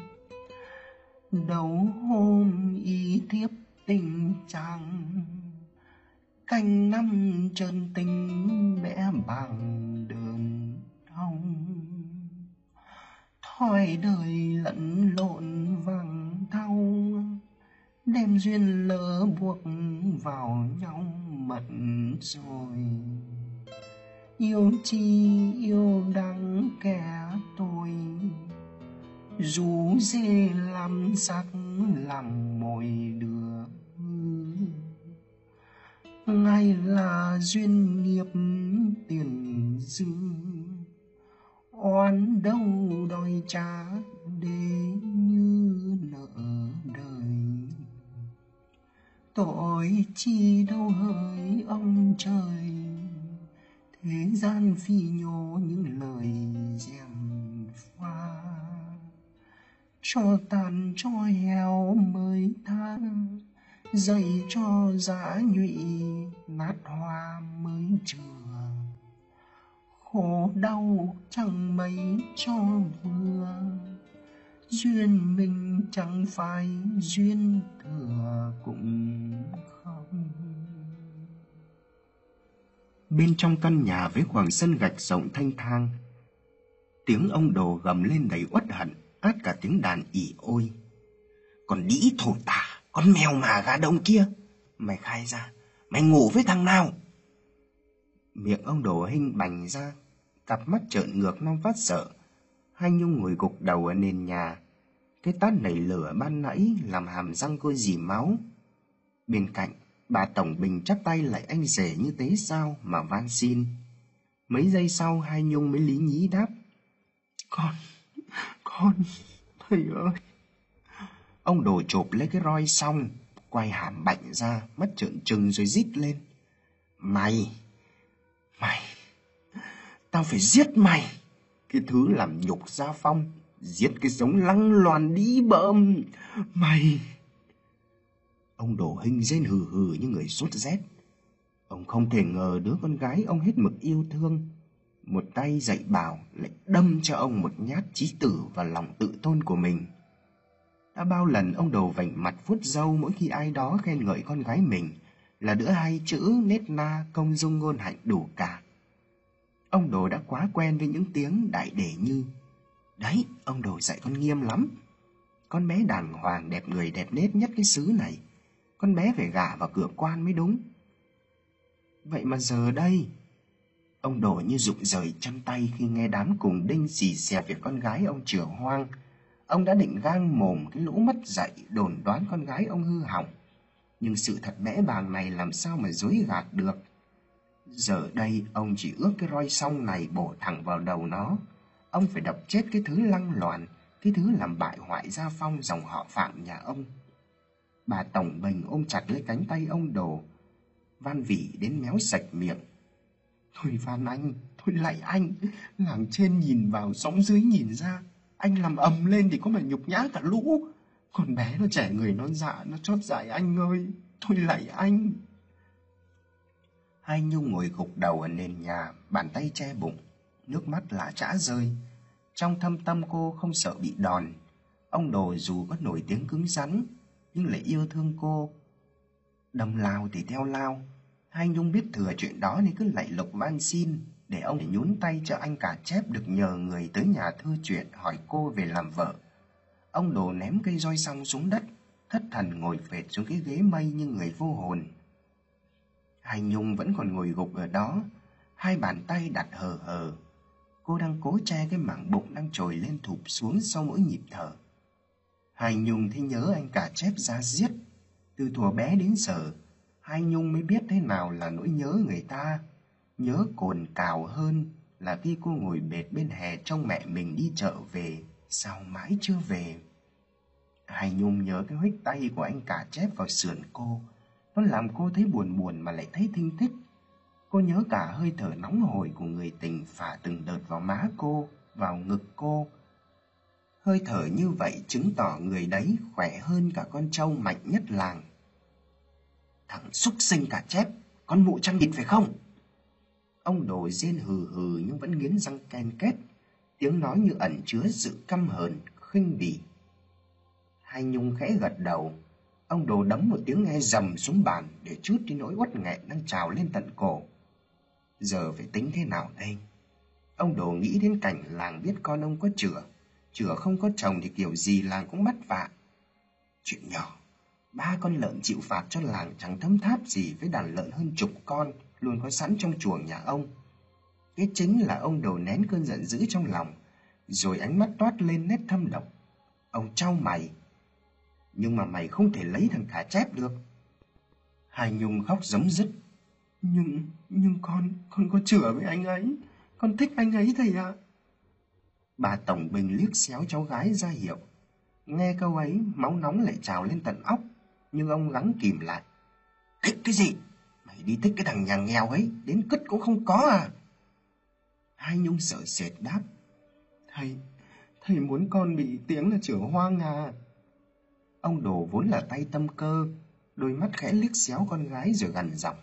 Đầu hôm y tiếp tình chàng, canh năm chân tình bẽ bằng đường thông thoi đời lẫn lộn vàng thau đem duyên lỡ buộc vào nhau mật rồi. Yêu chi yêu đắng kẻ tôi dù dê làm sắc làm mồi đưa ngay là duyên nghiệp tiền dư, oan đâu đòi trả để như nợ đời tội chi đâu hỡi ông trời. Thế gian phi nhô những lời dèm pha. Cho tàn, cho heo mới than, dạy cho giã nhụy nát hoa mới trường khổ đau chẳng mấy cho vừa duyên mình chẳng phải duyên thừa cũng không. Bên trong căn nhà với khoảng sân gạch rộng thanh thang, tiếng ông đồ gầm lên đầy uất hận, át cả tiếng đàn ỉ ôi. Còn đĩ thổ tả, con mèo mà gà đông kia, Mày khai ra, Mày ngủ với thằng nào? Miệng ông đồ hình bành ra, Cặp mắt trợn ngược, non phát sợ. Hai Nhung ngồi gục đầu ở nền nhà cái tát nảy lửa ban nãy Làm hàm răng cô dì máu Bên cạnh Bà Tổng Bình chắp tay lại anh rể như thế sao Mà van xin Mấy giây sau hai Nhung mới lý nhí đáp Con Con Thầy ơi Ông đồ chộp lấy cái roi xong quay hàm bạnh ra, mắt trợn trừng rồi rít lên. Mày! Mày! Tao phải giết mày! Cái thứ làm nhục gia phong, giết cái sống lăng loàn đi bợm! Mày! Ông đổ hình rên hừ hừ như người sốt rét. Ông không thể ngờ đứa con gái ông hết mực yêu thương. Một tay dạy bảo lại đâm cho ông một nhát chí tử vào lòng tự tôn của mình. Đã bao lần ông đầu vành mặt vuốt râu mỗi khi ai đó khen ngợi con gái mình là đứa hay chữ, nét na, công dung ngôn hạnh đủ cả. Ông đồ đã quá quen với những tiếng đại đề như Đấy, ông đồ dạy con nghiêm lắm. Con bé đàng hoàng đẹp người đẹp nết nhất cái xứ này. Con bé phải gả vào cửa quan mới đúng. Vậy mà giờ đây, ông đổ như rụng rời chăm tay khi nghe đám cùng đinh xì xè về con gái ông chửa hoang. Ông đã định gang mồm cái lũ mất dạy đồn đoán con gái ông hư hỏng. Nhưng sự thật bẽ bàng này làm sao mà dối gạt được. Giờ đây ông chỉ ước cái roi song này bổ thẳng vào đầu nó. Ông phải đập chết cái thứ lăng loạn, cái thứ làm bại hoại gia phong dòng họ phạm nhà ông. Bà Tổng Bình ôm chặt lấy cánh tay ông đồ, van vỉ đến méo sạch miệng. Thôi van anh, thôi lại anh, làng trên nhìn vào, sóng dưới nhìn ra. Anh làm ầm lên thì có mà nhục nhã cả lũ. Con bé nó trẻ người non dạ, nó chót dại anh ơi. Thôi lại anh. Hai Nhung ngồi gục đầu ở nền nhà, bàn tay che bụng, nước mắt là chã rơi. Trong thâm tâm cô không sợ bị đòn. Ông đồ dù có nổi tiếng cứng rắn, nhưng lại yêu thương cô. Đầm lao thì theo lao. Hai Nhung biết thừa chuyện đó nên cứ lạy lục van xin để ông để nhún tay cho anh cả chép được nhờ người tới nhà thư chuyện hỏi cô về làm vợ. Ông đồ ném cây roi xong xuống đất, thất thần ngồi phệt xuống cái ghế mây như người vô hồn. Hai Nhung vẫn còn ngồi gục ở đó, hai bàn tay đặt hờ hờ. Cô đang cố che cái mảng bụng đang trồi lên thụp xuống sau mỗi nhịp thở. Hai Nhung thấy nhớ anh cả chép ra giết. Từ thuở bé đến giờ, Hai Nhung mới biết thế nào là nỗi nhớ người ta. Nhớ cồn cào hơn là khi cô ngồi bệt bên hè trong mẹ mình đi chợ về, sao mãi chưa về. Hai Nhung nhớ cái huých tay của anh cả chép vào sườn cô. Nó làm cô thấy buồn buồn mà lại thấy thinh thích. Cô nhớ cả hơi thở nóng hổi của người tình phả từng đợt vào má cô, vào ngực cô. Hơi thở như vậy chứng tỏ người đấy khỏe hơn cả con trâu mạnh nhất làng. Thằng xúc sinh cả chép, con mụ trăng địt phải không? Ông đồ rên hừ hừ nhưng vẫn nghiến răng ken kết, tiếng nói như ẩn chứa sự căm hờn, khinh bỉ. Hai Nhung khẽ gật đầu, ông đồ đấm một tiếng nghe rầm xuống bàn để chút đi nỗi uất nghẹn đang trào lên tận cổ. Giờ phải tính thế nào đây? Ông đồ nghĩ đến cảnh làng biết con ông có chửa, chửa không có chồng thì kiểu gì làng cũng bắt vạ. Chuyện nhỏ, ba con lợn chịu phạt cho làng chẳng thấm tháp gì với đàn lợn hơn chục con luôn có sẵn trong chuồng nhà ông. Cái chính là ông đầu nén cơn giận dữ trong lòng, rồi ánh mắt toát lên nét thâm độc. Ông trao mày, nhưng mà mày không thể lấy thằng cá chép được. Hai Nhung khóc giấm dứt. Nhưng, nhưng con, con có chữa với anh ấy, con thích anh ấy thầy ạ. Bà Tổng Bình liếc xéo cháu gái ra hiệu. Nghe câu ấy, máu nóng lại trào lên tận óc, nhưng ông gắng kìm lại. Thích cái gì? Mày đi thích cái thằng nhà nghèo ấy, đến cứt cũng không có à? Hai Nhung sợ sệt đáp. Thầy, thầy muốn con bị tiếng là chữa hoang à? Ông đồ vốn là tay tâm cơ, đôi mắt khẽ liếc xéo con gái rồi gằn giọng.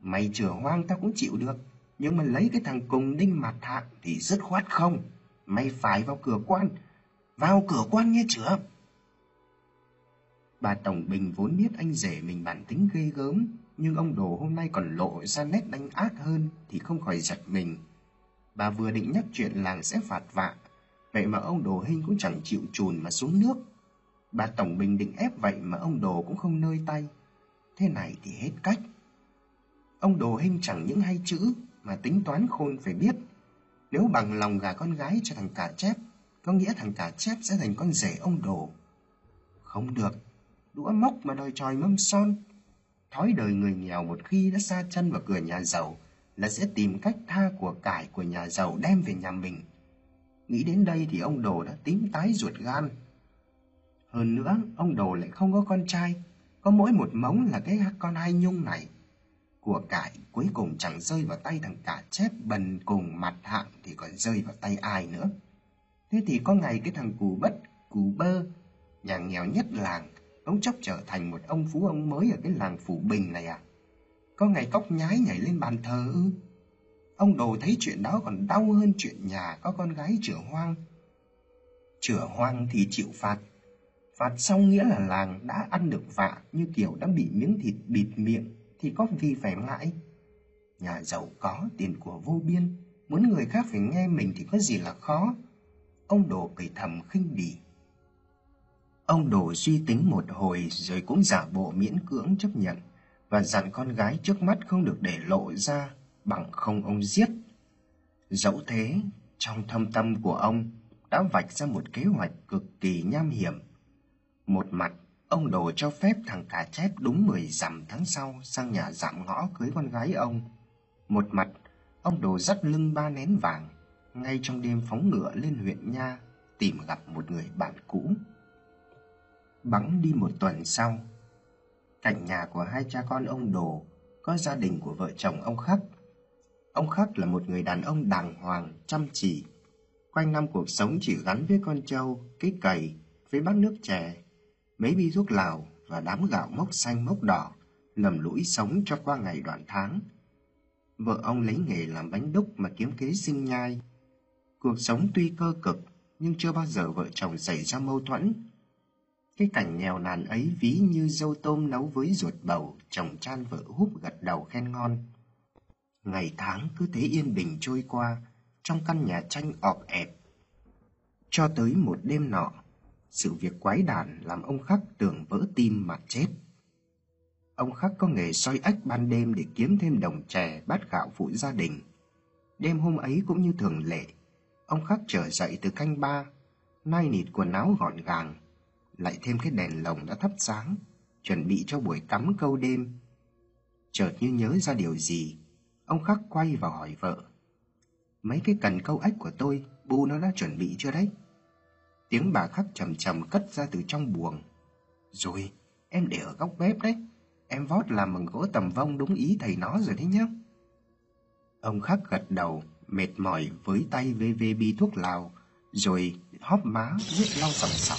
Mày chửa hoang tao cũng chịu được, nhưng mà lấy cái thằng cùng đinh mặt hạng thì rất khoát không. Mày phải vào cửa quan, vào cửa quan nghe chưa? Bà Tổng Bình vốn biết anh rể mình bản tính ghê gớm, nhưng ông Đồ hôm nay còn lộ ra nét đánh ác hơn thì không khỏi giật mình. Bà vừa định nhắc chuyện làng sẽ phạt vạ, vậy mà ông Đồ Hinh cũng chẳng chịu chùn mà xuống nước. Bà Tổng Bình định ép vậy mà ông Đồ cũng không nơi tay. Thế này thì hết cách. Ông Đồ Hinh chẳng những hay chữ mà tính toán khôn phải biết. Nếu bằng lòng gả con gái cho thằng cả chép, có nghĩa thằng cả chép sẽ thành con rể ông Đồ. Không được, đũa móc mà đòi tròi mâm son. Thói đời người nghèo một khi đã xa chân vào cửa nhà giàu là sẽ tìm cách tha của cải của nhà giàu đem về nhà mình. Nghĩ đến đây thì ông Đồ đã tím tái ruột gan. Hơn nữa, ông Đồ lại không có con trai, Có mỗi một mống là cái con hai nhung này. Của cải cuối cùng chẳng rơi vào tay thằng cả chép bần cùng mặt hạng thì còn rơi vào tay ai nữa. Thế thì có ngày cái thằng cù bất, cù bơ, nhà nghèo nhất làng, ông chốc trở thành một ông phú ông mới ở cái làng Phủ Bình này à? Có ngày cóc nhái nhảy lên bàn thờ ư? Ông đồ thấy chuyện đó còn đau hơn chuyện nhà có con gái chữa hoang. Chữa hoang thì chịu phạt. Phạt xong nghĩa là làng đã ăn được vạ như kiểu đã bị miếng thịt bịt miệng thì có gì phải ngại. Nhà giàu có tiền của vô biên, muốn người khác phải nghe mình thì có gì là khó. Ông đồ cười thầm khinh bỉ. Ông đồ suy tính một hồi rồi cũng giả bộ miễn cưỡng chấp nhận và dặn con gái trước mắt không được để lộ ra bằng không ông giết. Dẫu thế, trong thâm tâm của ông đã vạch ra một kế hoạch cực kỳ nham hiểm. Một mặt, ông đồ cho phép thằng cả chép đúng 10 dặm tháng sau sang nhà dạm ngõ cưới con gái ông. Một mặt, ông đồ dắt lưng ba nén vàng, ngay trong đêm phóng ngựa lên huyện Nha tìm gặp một người bạn cũ. Bẵng đi một tuần sau, cạnh nhà của hai cha con ông Đồ có gia đình của vợ chồng ông Khắc. Ông Khắc là một người đàn ông đàng hoàng, chăm chỉ. Quanh năm cuộc sống chỉ gắn với con trâu, cái cày, với bát nước chè, mấy bi thuốc lào và đám gạo mốc xanh mốc đỏ, lầm lũi sống cho qua ngày đoạn tháng. Vợ ông lấy nghề làm bánh đúc mà kiếm kế sinh nhai. Cuộc sống tuy cơ cực, nhưng chưa bao giờ vợ chồng xảy ra mâu thuẫn cái cảnh nghèo nàn ấy ví như dâu tôm nấu với ruột bầu, chồng chan vợ húp gật đầu khen ngon. Ngày tháng cứ thế yên bình trôi qua, trong căn nhà tranh ọp ẹp. Cho tới một đêm nọ, sự việc quái đản làm ông Khắc tưởng vỡ tim mà chết. Ông Khắc có nghề soi ếch ban đêm để kiếm thêm đồng chè bát gạo phụ gia đình. Đêm hôm ấy cũng như thường lệ, ông Khắc trở dậy từ canh ba, nai nịt quần áo gọn gàng, lại thêm cái đèn lồng đã thắp sáng, chuẩn bị cho buổi cắm câu đêm. Chợt như nhớ ra điều gì, ông Khắc quay vào hỏi vợ. Mấy cái cần câu ếch của tôi, bu nó đã chuẩn bị chưa đấy? Tiếng bà Khắc trầm trầm cất ra từ trong buồng. Rồi, em để ở góc bếp đấy. Em vót làm bằng gỗ tầm vông đúng ý thầy nó rồi đấy nhá. Ông Khắc gật đầu, mệt mỏi với tay vê vê bi thuốc lào, rồi hóp má viết lau sòng sọc.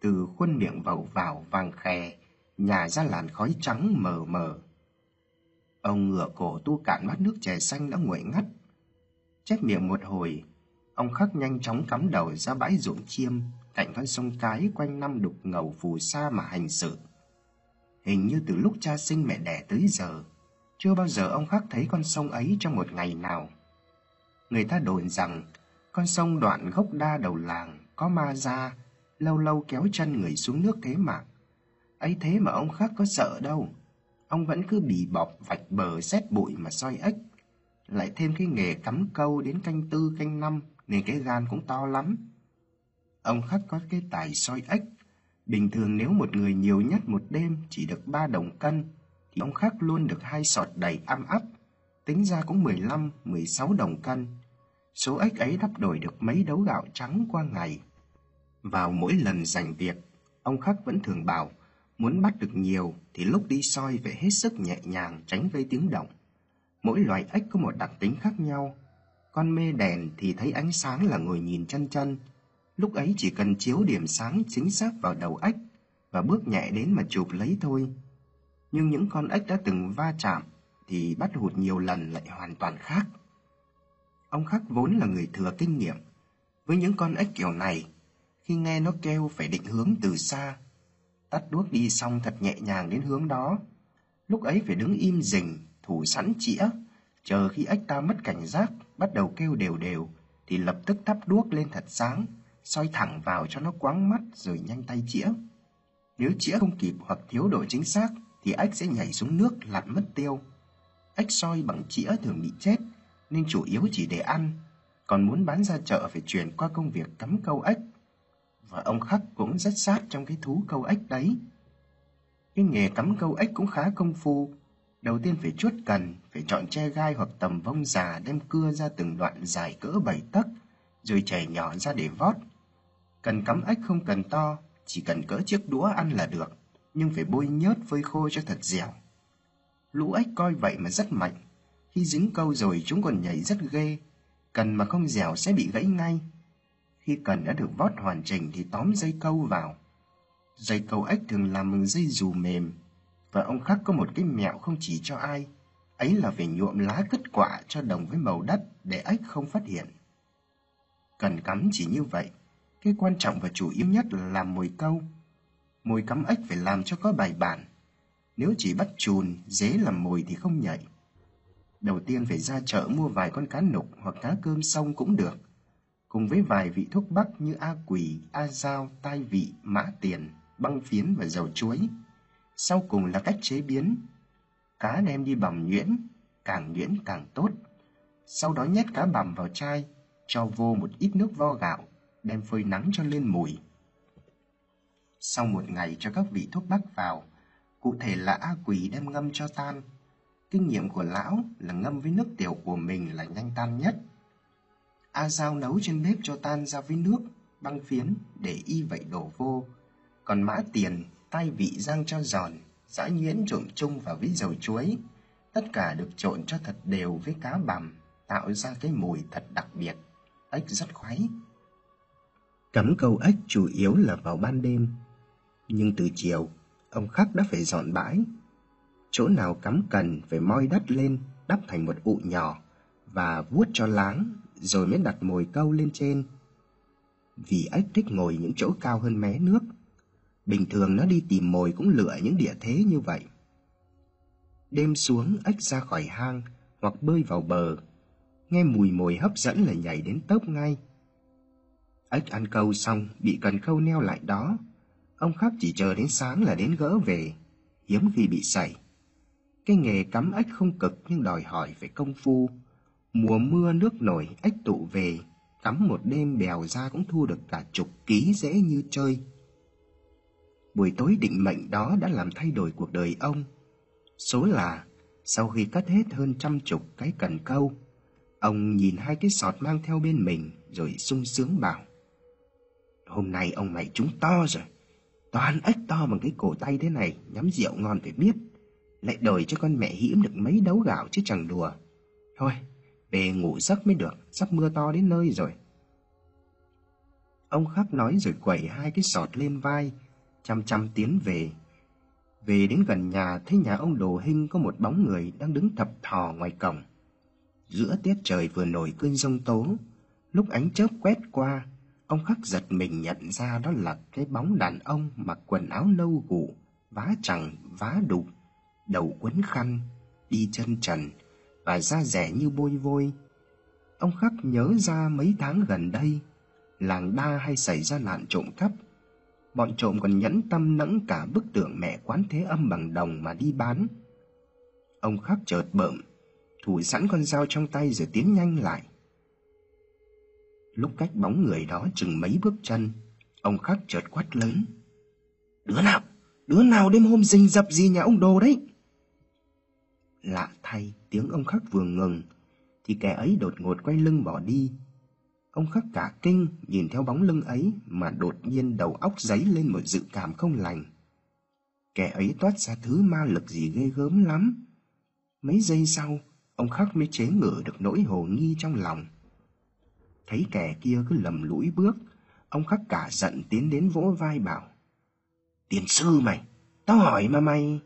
từ khuôn miệng vào vào vàng khè, nhà ra làn khói trắng mờ mờ. Ông ngửa cổ tu cạn bát nước chè xanh đã nguội ngắt. Chép miệng một hồi, ông khắc nhanh chóng cắm đầu ra bãi ruộng chiêm cạnh con sông cái quanh năm đục ngầu phù sa mà hành sự. Hình như từ lúc cha sinh mẹ đẻ tới giờ, chưa bao giờ ông khắc thấy con sông ấy trong một ngày nào. Người ta đồn rằng con sông đoạn gốc đa đầu làng có ma ra lâu lâu kéo chân người xuống nước thế mà. ấy thế mà ông khắc có sợ đâu. Ông vẫn cứ bì bọc vạch bờ xét bụi mà soi ếch. Lại thêm cái nghề cắm câu đến canh tư canh năm nên cái gan cũng to lắm. Ông khắc có cái tài soi ếch. Bình thường nếu một người nhiều nhất một đêm chỉ được ba đồng cân thì ông khắc luôn được hai sọt đầy am ấp. Tính ra cũng 15, 16 đồng cân. Số ếch ấy đắp đổi được mấy đấu gạo trắng qua ngày. Vào mỗi lần giành việc, ông Khắc vẫn thường bảo muốn bắt được nhiều thì lúc đi soi phải hết sức nhẹ nhàng tránh gây tiếng động. Mỗi loài ếch có một đặc tính khác nhau. Con mê đèn thì thấy ánh sáng là ngồi nhìn chân chân. Lúc ấy chỉ cần chiếu điểm sáng chính xác vào đầu ếch và bước nhẹ đến mà chụp lấy thôi. Nhưng những con ếch đã từng va chạm thì bắt hụt nhiều lần lại hoàn toàn khác. Ông Khắc vốn là người thừa kinh nghiệm. Với những con ếch kiểu này, khi nghe nó kêu phải định hướng từ xa. Tắt đuốc đi xong thật nhẹ nhàng đến hướng đó. Lúc ấy phải đứng im rình, thủ sẵn chĩa, chờ khi ếch ta mất cảnh giác, bắt đầu kêu đều đều, thì lập tức thắp đuốc lên thật sáng, soi thẳng vào cho nó quáng mắt rồi nhanh tay chĩa. Nếu chĩa không kịp hoặc thiếu độ chính xác, thì ếch sẽ nhảy xuống nước lặn mất tiêu. Ếch soi bằng chĩa thường bị chết, nên chủ yếu chỉ để ăn, còn muốn bán ra chợ phải chuyển qua công việc cắm câu ếch và ông Khắc cũng rất sát trong cái thú câu ếch đấy. Cái nghề cắm câu ếch cũng khá công phu. Đầu tiên phải chuốt cần, phải chọn tre gai hoặc tầm vông già đem cưa ra từng đoạn dài cỡ bảy tấc, rồi chảy nhỏ ra để vót. Cần cắm ếch không cần to, chỉ cần cỡ chiếc đũa ăn là được, nhưng phải bôi nhớt phơi khô cho thật dẻo. Lũ ếch coi vậy mà rất mạnh. Khi dính câu rồi chúng còn nhảy rất ghê. Cần mà không dẻo sẽ bị gãy ngay. Khi cần đã được vót hoàn chỉnh thì tóm dây câu vào. Dây câu ếch thường làm bằng dây dù mềm. Và ông Khắc có một cái mẹo không chỉ cho ai. Ấy là phải nhuộm lá kết quả cho đồng với màu đất để ếch không phát hiện. Cần cắm chỉ như vậy. Cái quan trọng và chủ yếu nhất là làm mồi câu. Mồi cắm ếch phải làm cho có bài bản. Nếu chỉ bắt chùn, dế làm mồi thì không nhảy. Đầu tiên phải ra chợ mua vài con cá nục hoặc cá cơm sông cũng được. Cùng với vài vị thuốc bắc như A quỷ, A dao, tai vị, mã tiền, băng phiến và dầu chuối. Sau cùng là cách chế biến. Cá đem đi bằm nhuyễn, càng nhuyễn càng tốt. Sau đó nhét cá bằm vào chai, cho vô một ít nước vo gạo, đem phơi nắng cho lên mùi. Sau một ngày cho các vị thuốc bắc vào, cụ thể là A quỷ đem ngâm cho tan. Kinh nghiệm của lão là ngâm với nước tiểu của mình là nhanh tan nhất. A Giao nấu trên bếp cho tan ra với nước, băng phiến để y vậy đổ vô. Còn mã tiền, tay vị rang cho giòn, giã nhuyễn trộn chung vào với dầu chuối. Tất cả được trộn cho thật đều với cá bằm, tạo ra cái mùi thật đặc biệt. Ếch rất khoái. Cắm câu ếch chủ yếu là vào ban đêm. Nhưng từ chiều, ông Khắc đã phải dọn bãi. Chỗ nào cắm cần phải moi đất lên, đắp thành một ụ nhỏ và vuốt cho láng rồi mới đặt mồi câu lên trên. Vì ếch thích ngồi những chỗ cao hơn mé nước. Bình thường nó đi tìm mồi cũng lựa những địa thế như vậy. Đêm xuống ếch ra khỏi hang hoặc bơi vào bờ. Nghe mùi mồi hấp dẫn là nhảy đến tốc ngay. Ếch ăn câu xong bị cần câu neo lại đó. Ông khắc chỉ chờ đến sáng là đến gỡ về, hiếm khi bị sảy. Cái nghề cắm ếch không cực nhưng đòi hỏi phải công phu Mùa mưa nước nổi, ếch tụ về, cắm một đêm bèo ra cũng thu được cả chục ký dễ như chơi. Buổi tối định mệnh đó đã làm thay đổi cuộc đời ông. Số là, sau khi cắt hết hơn trăm chục cái cần câu, ông nhìn hai cái sọt mang theo bên mình rồi sung sướng bảo. Hôm nay ông mày trúng to rồi, toàn ếch to bằng cái cổ tay thế này, nhắm rượu ngon phải biết. Lại đổi cho con mẹ hiểm được mấy đấu gạo chứ chẳng đùa. Thôi, về ngủ giấc mới được, sắp mưa to đến nơi rồi. Ông khắc nói rồi quẩy hai cái sọt lên vai, chăm chăm tiến về. Về đến gần nhà thấy nhà ông Đồ Hinh có một bóng người đang đứng thập thò ngoài cổng. Giữa tiết trời vừa nổi cơn giông tố, lúc ánh chớp quét qua, ông khắc giật mình nhận ra đó là cái bóng đàn ông mặc quần áo nâu gụ, vá chẳng, vá đục, đầu quấn khăn, đi chân trần, và da rẻ như bôi vôi. Ông Khắc nhớ ra mấy tháng gần đây, làng đa hay xảy ra nạn trộm cắp. Bọn trộm còn nhẫn tâm nẫng cả bức tượng mẹ quán thế âm bằng đồng mà đi bán. Ông Khắc chợt bợm, thủ sẵn con dao trong tay rồi tiến nhanh lại. Lúc cách bóng người đó chừng mấy bước chân, ông Khắc chợt quát lớn. Đứa nào, đứa nào đêm hôm rình dập gì nhà ông đồ đấy? Lạ thay, tiếng ông khắc vừa ngừng, thì kẻ ấy đột ngột quay lưng bỏ đi. Ông khắc cả kinh nhìn theo bóng lưng ấy mà đột nhiên đầu óc giấy lên một dự cảm không lành. Kẻ ấy toát ra thứ ma lực gì ghê gớm lắm. Mấy giây sau, ông khắc mới chế ngự được nỗi hồ nghi trong lòng. Thấy kẻ kia cứ lầm lũi bước, ông khắc cả giận tiến đến vỗ vai bảo. Tiền sư mày, tao hỏi mà mày...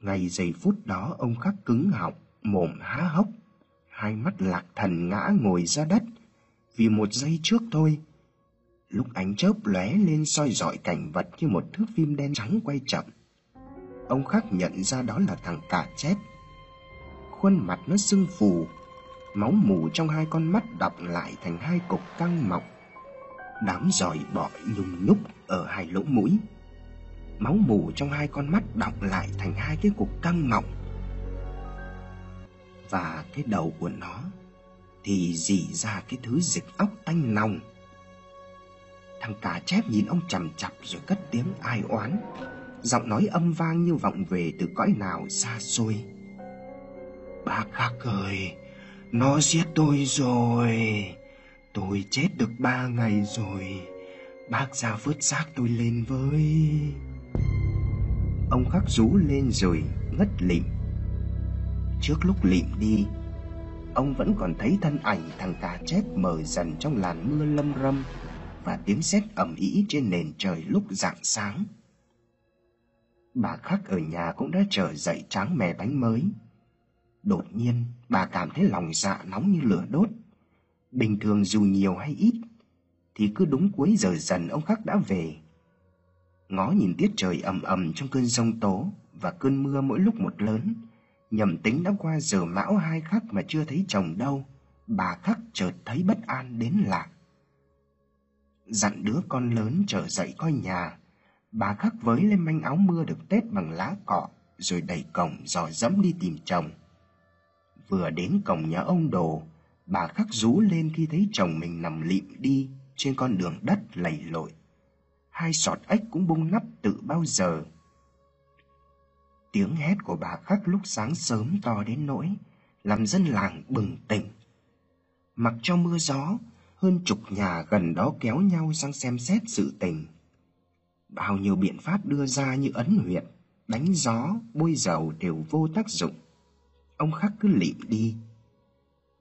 Ngày giây phút đó ông khắc cứng họng, mồm há hốc, hai mắt lạc thần ngã ngồi ra đất. Vì một giây trước thôi, lúc ánh chớp lóe lên soi dọi cảnh vật như một thước phim đen trắng quay chậm. Ông khắc nhận ra đó là thằng cả chết Khuôn mặt nó sưng phù, máu mù trong hai con mắt đọng lại thành hai cục căng mọng. Đám giỏi bọ nhung nhúc ở hai lỗ mũi máu mù trong hai con mắt đọng lại thành hai cái cục căng mọng. Và cái đầu của nó thì dì ra cái thứ dịch óc tanh nòng. Thằng cá chép nhìn ông chằm chặp rồi cất tiếng ai oán, giọng nói âm vang như vọng về từ cõi nào xa xôi. Bác khắc ơi, nó giết tôi rồi, tôi chết được ba ngày rồi, Bác ra vớt xác tôi lên với. Ông khắc rú lên rồi ngất lịm. Trước lúc lịm đi, Ông vẫn còn thấy thân ảnh thằng cà chép mờ dần trong làn mưa lâm râm Và tiếng sét ầm ĩ trên nền trời lúc rạng sáng. Bà khắc ở nhà cũng đã trở dậy tráng mè bánh mới. Đột nhiên, bà cảm thấy lòng dạ nóng như lửa đốt. Bình thường dù nhiều hay ít, Thì cứ đúng cuối giờ dần ông khắc đã về. Ngó nhìn tiết trời ầm ầm trong cơn giông tố Và cơn mưa mỗi lúc một lớn. Nhầm tính đã qua giờ mão hai khắc mà chưa thấy chồng đâu, Bà khắc chợt thấy bất an đến lạ. Dặn đứa con lớn trở dậy coi nhà, Bà khắc với lên manh áo mưa được tết bằng lá cọ, Rồi đẩy cổng dò dẫm đi tìm chồng. Vừa đến cổng nhà ông đồ, Bà khắc rú lên khi thấy chồng mình nằm lịm đi Trên con đường đất lầy lội. Hai sọt ếch cũng bung nắp tự bao giờ. Tiếng hét của bà khắc lúc sáng sớm to đến nỗi Làm dân làng bừng tỉnh. Mặc cho mưa gió Hơn chục nhà gần đó kéo nhau sang xem xét sự tình. Bao nhiêu biện pháp đưa ra như ấn huyệt Đánh gió, bôi dầu đều vô tác dụng. Ông khắc cứ lịm đi.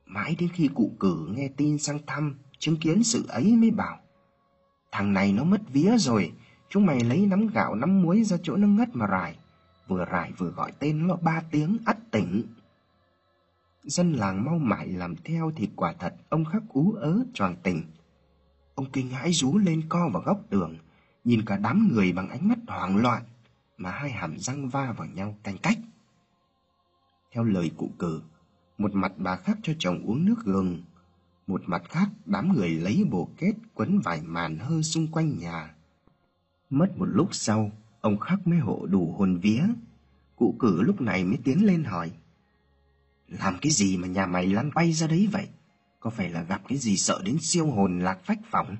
Mãi đến khi cụ cử nghe tin sang thăm Chứng kiến sự ấy mới bảo Thằng này nó mất vía rồi Chúng mày lấy nắm gạo nắm muối ra chỗ nó ngất mà rải. Vừa rải vừa gọi tên nó ba tiếng ắt tỉnh. Dân làng mau mải làm theo thì quả thật ông khắc ú ớ tròn tình. Ông kinh hãi rú lên co vào góc tường, Nhìn cả đám người bằng ánh mắt hoảng loạn Mà hai hàm răng va vào nhau canh cách. Theo lời cụ cử, Một mặt bà khắc cho chồng uống nước gừng, Một mặt khác đám người lấy bồ kết quấn vải màn hơ xung quanh nhà. Mất một lúc sau Ông khắc mới hộ đủ hồn vía. Cụ cử lúc này mới tiến lên hỏi, Làm cái gì mà nhà mày lăn bay ra đấy vậy? Có phải là gặp cái gì sợ đến siêu hồn lạc phách phỏng?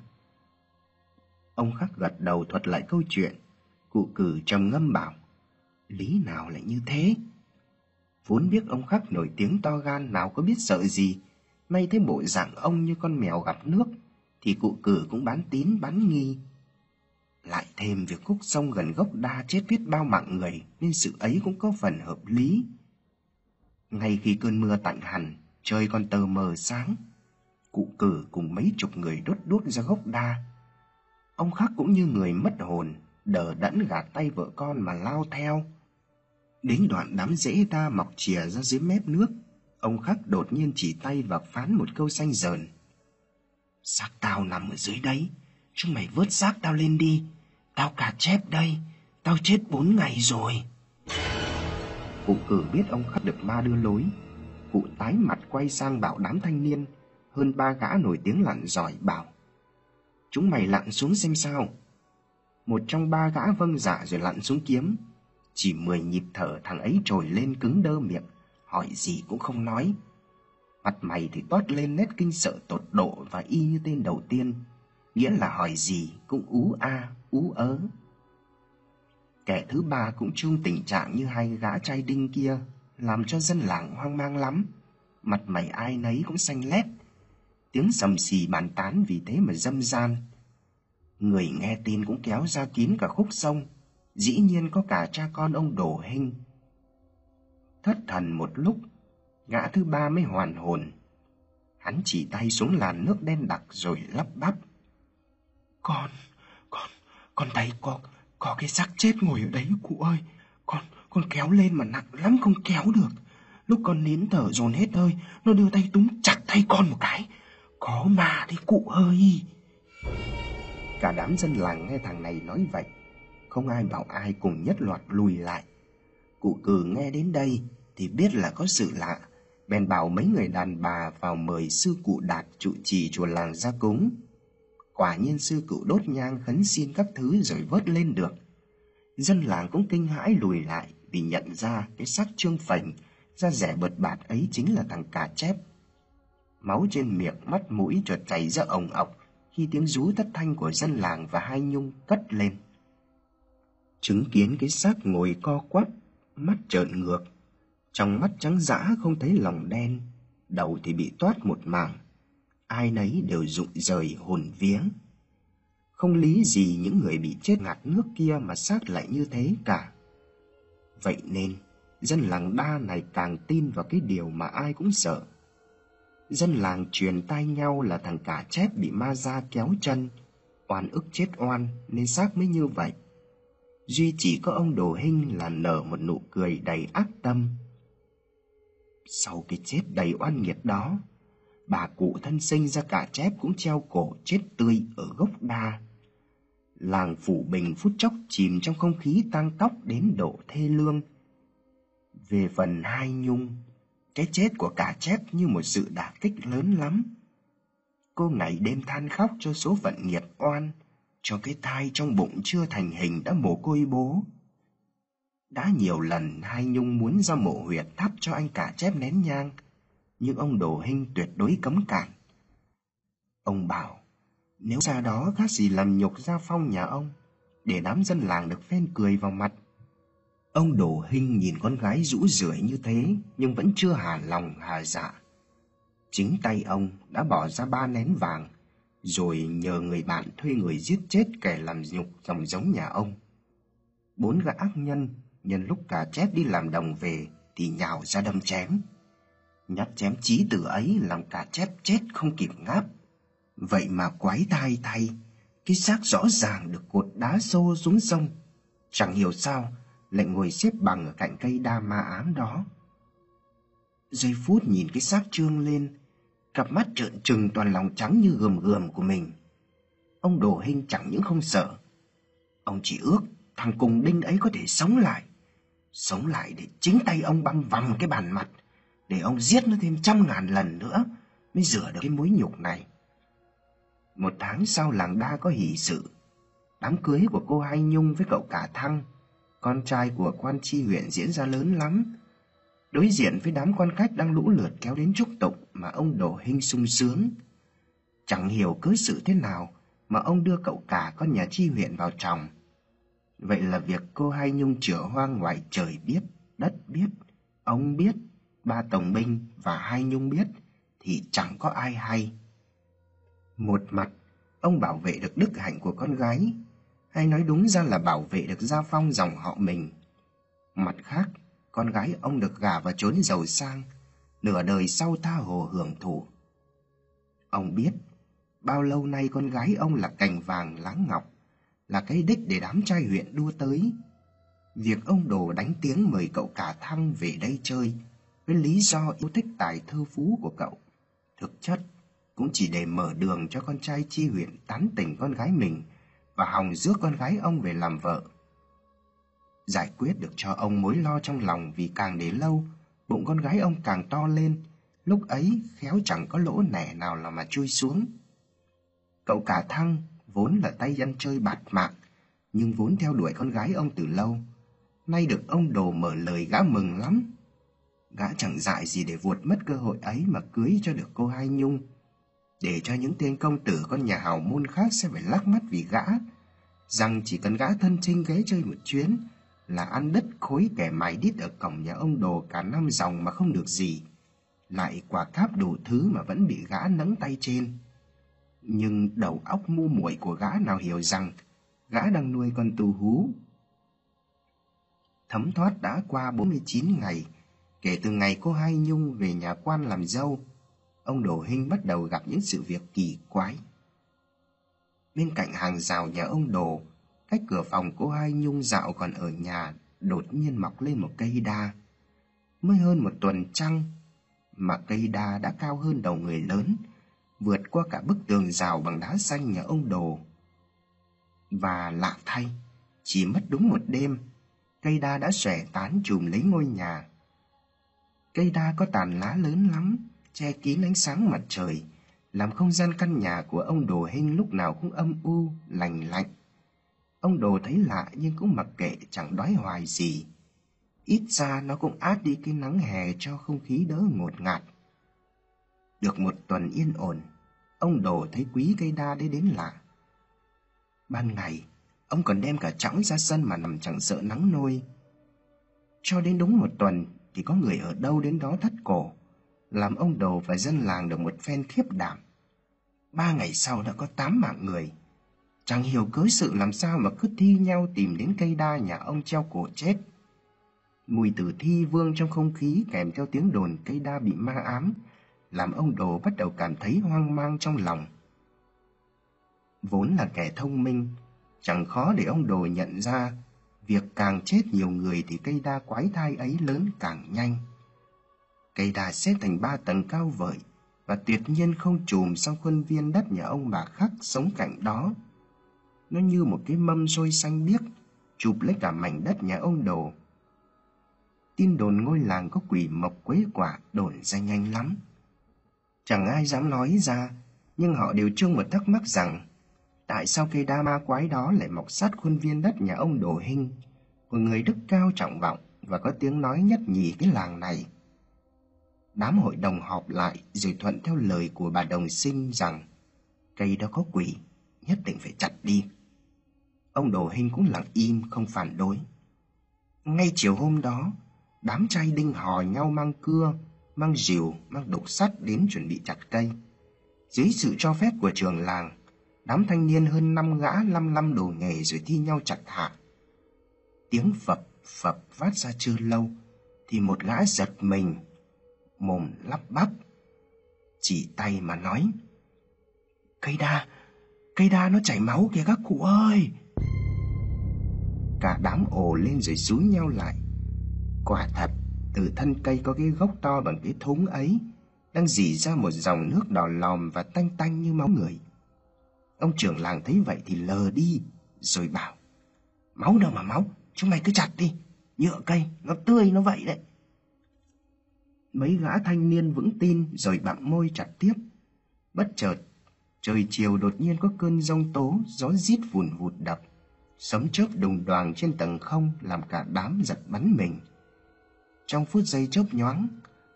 Ông khắc gật đầu thuật lại câu chuyện. Cụ cử trầm ngâm bảo, Lý nào lại như thế? Vốn biết ông khắc nổi tiếng to gan, Nào có biết sợ gì. Nay thấy bộ dạng ông như con mèo gặp nước, Thì cụ cử cũng bán tín bán nghi lại thêm việc khúc sông gần gốc đa chết biết bao mạng người nên sự ấy cũng có phần hợp lý. Ngay khi cơn mưa tạnh hẳn, trời còn tờ mờ sáng, cụ cử cùng mấy chục người đốt đuốc ra gốc đa. Ông khắc cũng như người mất hồn, đờ đẫn gạt tay vợ con mà lao theo. Đến đoạn đám rễ ta mọc chìa ra dưới mép nước, ông khắc đột nhiên chỉ tay và phán một câu xanh dờn. Xác tao nằm ở dưới đấy, chúng mày vớt xác tao lên đi, Tao cả chép đây, Tao chết bốn ngày rồi. Cụ cử biết ông khắc được ma đưa lối. Cụ tái mặt quay sang bảo đám thanh niên. Hơn ba gã nổi tiếng lặn giỏi bảo, Chúng mày lặn xuống xem sao. Một trong ba gã vâng dạ rồi lặn xuống kiếm. Chỉ mười nhịp thở thằng ấy trồi lên cứng đơ miệng, Hỏi gì cũng không nói. Mặt mày thì toát lên nét kinh sợ tột độ và y như tên đầu tiên, Nghĩa là hỏi gì cũng ú a ú ớ. Kẻ thứ ba cũng chung tình trạng như hai gã trai đinh kia, làm cho dân làng hoang mang lắm. Mặt mày ai nấy cũng xanh lét, tiếng sầm xì bàn tán vì thế mà dâm gian. Người nghe tin cũng kéo ra kín cả khúc sông, dĩ nhiên có cả cha con ông Đồ Hinh. Thất thần một lúc, gã thứ ba mới hoàn hồn. Hắn chỉ tay xuống làn nước đen đặc rồi lắp bắp. Con, con thấy có có cái xác chết ngồi ở đấy cụ ơi. Con con kéo lên mà nặng lắm không kéo được. Lúc con nín thở dồn hết hơi, nó đưa tay túm chặt tay con một cái. Có mà đấy cụ ơi. Cả đám dân làng nghe thằng này nói vậy, không ai bảo ai cùng nhất loạt lùi lại. Cụ cử nghe đến đây thì biết là có sự lạ, bèn bảo mấy người đàn bà vào mời sư cụ đạt trụ trì chùa làng ra cúng. Quả nhiên sư cụ đốt nhang khấn xin các thứ rồi vớt lên được. Dân làng cũng kinh hãi lùi lại vì nhận ra cái xác trương phành, da rẻ bật bạt ấy chính là thằng cà chép. Máu trên miệng, mắt mũi chợt chảy ra ồng ọc khi tiếng rú thất thanh của dân làng và hai nhung cất lên. Chứng kiến cái xác ngồi co quắp, mắt trợn ngược, trong mắt trắng dã không thấy lòng đen, đầu thì bị toát một mảng ai nấy đều rụng rời hồn viếng. Không lý gì những người bị chết ngạt nước kia mà xác lại như thế cả. Vậy nên, dân làng đa này càng tin vào cái điều mà ai cũng sợ. Dân làng truyền tai nhau là thằng cả chép bị ma ra kéo chân, oan ức chết oan nên xác mới như vậy. Duy chỉ có ông Đồ Hinh là nở một nụ cười đầy ác tâm. Sau cái chết đầy oan nghiệt đó, bà cụ thân sinh ra cả chép cũng treo cổ chết tươi ở gốc đa. Làng Phủ Bình phút chốc chìm trong không khí tăng tóc đến độ thê lương. Về phần hai nhung, cái chết của cả chép như một sự đả kích lớn lắm. Cô ngày đêm than khóc cho số phận nghiệp oan, cho cái thai trong bụng chưa thành hình đã mồ côi bố. Đã nhiều lần hai Nhung muốn ra mộ huyệt thắp cho anh cả chép nén nhang, nhưng ông Đồ Hinh tuyệt đối cấm cản. Ông bảo, nếu ra đó khác gì làm nhục gia phong nhà ông, để đám dân làng được phen cười vào mặt. Ông Đồ Hinh nhìn con gái rũ rượi như thế, nhưng vẫn chưa hà lòng hà dạ. Chính tay ông đã bỏ ra ba nén vàng, rồi nhờ người bạn thuê người giết chết kẻ làm nhục dòng giống nhà ông. Bốn gã ác nhân nhân lúc cả chép đi làm đồng về thì nhào ra đâm chém. Nhát chém chí tử ấy làm cả chép chết không kịp ngáp. Vậy mà quái tai thay, cái xác rõ ràng được cột đá xô xuống sông. Chẳng hiểu sao lại ngồi xếp bằng ở cạnh cây đa ma ám đó. Giây phút nhìn cái xác trương lên, cặp mắt trợn trừng toàn lòng trắng như gườm gườm của mình. Ông Đồ hình chẳng những không sợ, ông chỉ ước thằng cùng đinh ấy có thể sống lại sống lại để chính tay ông băm vằm cái bàn mặt, để ông giết nó thêm trăm ngàn lần nữa mới rửa được cái mối nhục này. Một tháng sau làng đa có hỷ sự, đám cưới của cô Hai Nhung với cậu cả Thăng, con trai của quan tri huyện diễn ra lớn lắm. Đối diện với đám quan khách đang lũ lượt kéo đến chúc tụng mà ông đổ hình sung sướng. Chẳng hiểu cớ sự thế nào mà ông đưa cậu cả con nhà chi huyện vào chồng. Vậy là việc cô Hai Nhung chữa hoang ngoài trời biết, đất biết, ông biết, ba tổng binh và Hai Nhung biết, thì chẳng có ai hay. Một mặt, ông bảo vệ được đức hạnh của con gái, hay nói đúng ra là bảo vệ được gia phong dòng họ mình. Mặt khác, con gái ông được gả vào chốn giàu sang, nửa đời sau tha hồ hưởng thụ. Ông biết, bao lâu nay con gái ông là cành vàng láng ngọc, là cái đích để đám trai huyện đua tới. Việc ông Đồ đánh tiếng mời cậu cả Thăng về đây chơi với lý do yêu thích tài thơ phú của cậu. Thực chất, cũng chỉ để mở đường cho con trai chi huyện tán tỉnh con gái mình và hòng rước con gái ông về làm vợ. Giải quyết được cho ông mối lo trong lòng vì càng để lâu, bụng con gái ông càng to lên, lúc ấy khéo chẳng có lỗ nẻ nào là mà chui xuống. Cậu cả Thăng vốn là tay dân chơi bạt mạng, nhưng vốn theo đuổi con gái ông từ lâu. Nay được ông đồ mở lời gã mừng lắm. Gã chẳng dại gì để vuột mất cơ hội ấy mà cưới cho được cô Hai Nhung. Để cho những tên công tử con nhà hào môn khác sẽ phải lắc mắt vì gã, rằng chỉ cần gã thân trinh ghé chơi một chuyến là ăn đất khối kẻ mày đít ở cổng nhà ông đồ cả năm dòng mà không được gì. Lại quả cáp đủ thứ mà vẫn bị gã nắng tay trên nhưng đầu óc mu muội của gã nào hiểu rằng gã đang nuôi con tù hú. Thấm thoát đã qua 49 ngày, kể từ ngày cô Hai Nhung về nhà quan làm dâu, ông đồ Hinh bắt đầu gặp những sự việc kỳ quái. Bên cạnh hàng rào nhà ông Đồ, cách cửa phòng cô Hai Nhung dạo còn ở nhà, đột nhiên mọc lên một cây đa. Mới hơn một tuần trăng, mà cây đa đã cao hơn đầu người lớn, vượt qua cả bức tường rào bằng đá xanh nhà ông Đồ. Và lạ thay, chỉ mất đúng một đêm, cây đa đã xòe tán trùm lấy ngôi nhà. Cây đa có tàn lá lớn lắm, che kín ánh sáng mặt trời, làm không gian căn nhà của ông Đồ Hinh lúc nào cũng âm u, lành lạnh. Ông Đồ thấy lạ nhưng cũng mặc kệ chẳng đói hoài gì. Ít ra nó cũng át đi cái nắng hè cho không khí đỡ ngột ngạt. Được một tuần yên ổn, ông Đồ thấy quý cây đa đấy đến lạ. Ban ngày, ông còn đem cả chõng ra sân mà nằm chẳng sợ nắng nôi. Cho đến đúng một tuần thì có người ở đâu đến đó thắt cổ, làm ông Đồ và dân làng được một phen khiếp đảm. Ba ngày sau đã có tám mạng người. Chẳng hiểu cớ sự làm sao mà cứ thi nhau tìm đến cây đa nhà ông treo cổ chết. Mùi tử thi vương trong không khí kèm theo tiếng đồn cây đa bị ma ám, làm ông Đồ bắt đầu cảm thấy hoang mang trong lòng. Vốn là kẻ thông minh, chẳng khó để ông Đồ nhận ra việc càng chết nhiều người thì cây đa quái thai ấy lớn càng nhanh. Cây đa xếp thành ba tầng cao vợi và tuyệt nhiên không trùm sang khuôn viên đất nhà ông bà khắc sống cạnh đó. Nó như một cái mâm xôi xanh biếc, chụp lấy cả mảnh đất nhà ông Đồ. Tin đồn ngôi làng có quỷ mộc quế quả đồn ra nhanh lắm. Chẳng ai dám nói ra, nhưng họ đều chung một thắc mắc rằng tại sao cây đa ma quái đó lại mọc sát khuôn viên đất nhà ông Đồ Hinh, một người đức cao trọng vọng và có tiếng nói nhất nhì cái làng này. Đám hội đồng họp lại rồi thuận theo lời của bà đồng sinh rằng cây đó có quỷ, nhất định phải chặt đi. Ông Đồ Hinh cũng lặng im không phản đối. Ngay chiều hôm đó, đám trai đinh hò nhau mang cưa, mang rìu, mang đục sắt đến chuẩn bị chặt cây. Dưới sự cho phép của trường làng, đám thanh niên hơn năm gã lăm lăm đồ nghề rồi thi nhau chặt hạ. Tiếng phập phập phát ra chưa lâu, thì một gã giật mình, mồm lắp bắp, chỉ tay mà nói. Cây đa, cây đa nó chảy máu kìa các cụ ơi! Cả đám ồ lên rồi rúi nhau lại. Quả thật, từ thân cây có cái gốc to bằng cái thúng ấy, đang dì ra một dòng nước đỏ lòm và tanh tanh như máu người. Ông trưởng làng thấy vậy thì lờ đi, rồi bảo, máu đâu mà máu, chúng mày cứ chặt đi, nhựa cây, nó tươi nó vậy đấy. Mấy gã thanh niên vững tin rồi bặm môi chặt tiếp. Bất chợt, trời chiều đột nhiên có cơn giông tố, gió rít vùn vụt đập. Sấm chớp đùng đoàn trên tầng không làm cả đám giật bắn mình. Trong phút giây chớp nhoáng,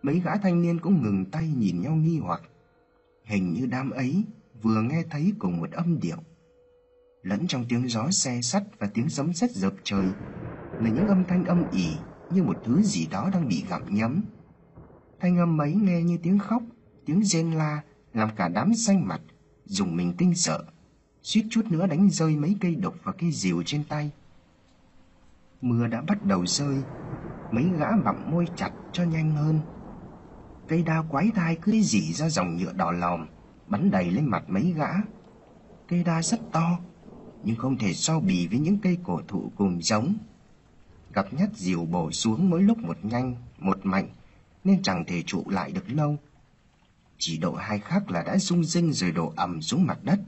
mấy gã thanh niên cũng ngừng tay nhìn nhau nghi hoặc. Hình như đám ấy vừa nghe thấy cùng một âm điệu. Lẫn trong tiếng gió xe sắt và tiếng sấm sét dập trời là những âm thanh âm ỉ như một thứ gì đó đang bị gặm nhấm. Thanh âm ấy nghe như tiếng khóc, tiếng rên la làm cả đám xanh mặt, dùng mình kinh sợ, suýt chút nữa đánh rơi mấy cây độc và cây rìu trên tay. Mưa đã bắt đầu rơi, mấy gã bặm môi chặt cho nhanh hơn. Cây đa quái thai cứ dỉ ra dòng nhựa đỏ lòm, bắn đầy lên mặt mấy gã. Cây đa rất to, nhưng không thể so bì với những cây cổ thụ cùng giống. Gặp nhát dìu bổ xuống mỗi lúc một nhanh, một mạnh, nên chẳng thể trụ lại được lâu. Chỉ độ hai khắc là đã rung rinh rồi đổ ầm xuống mặt đất.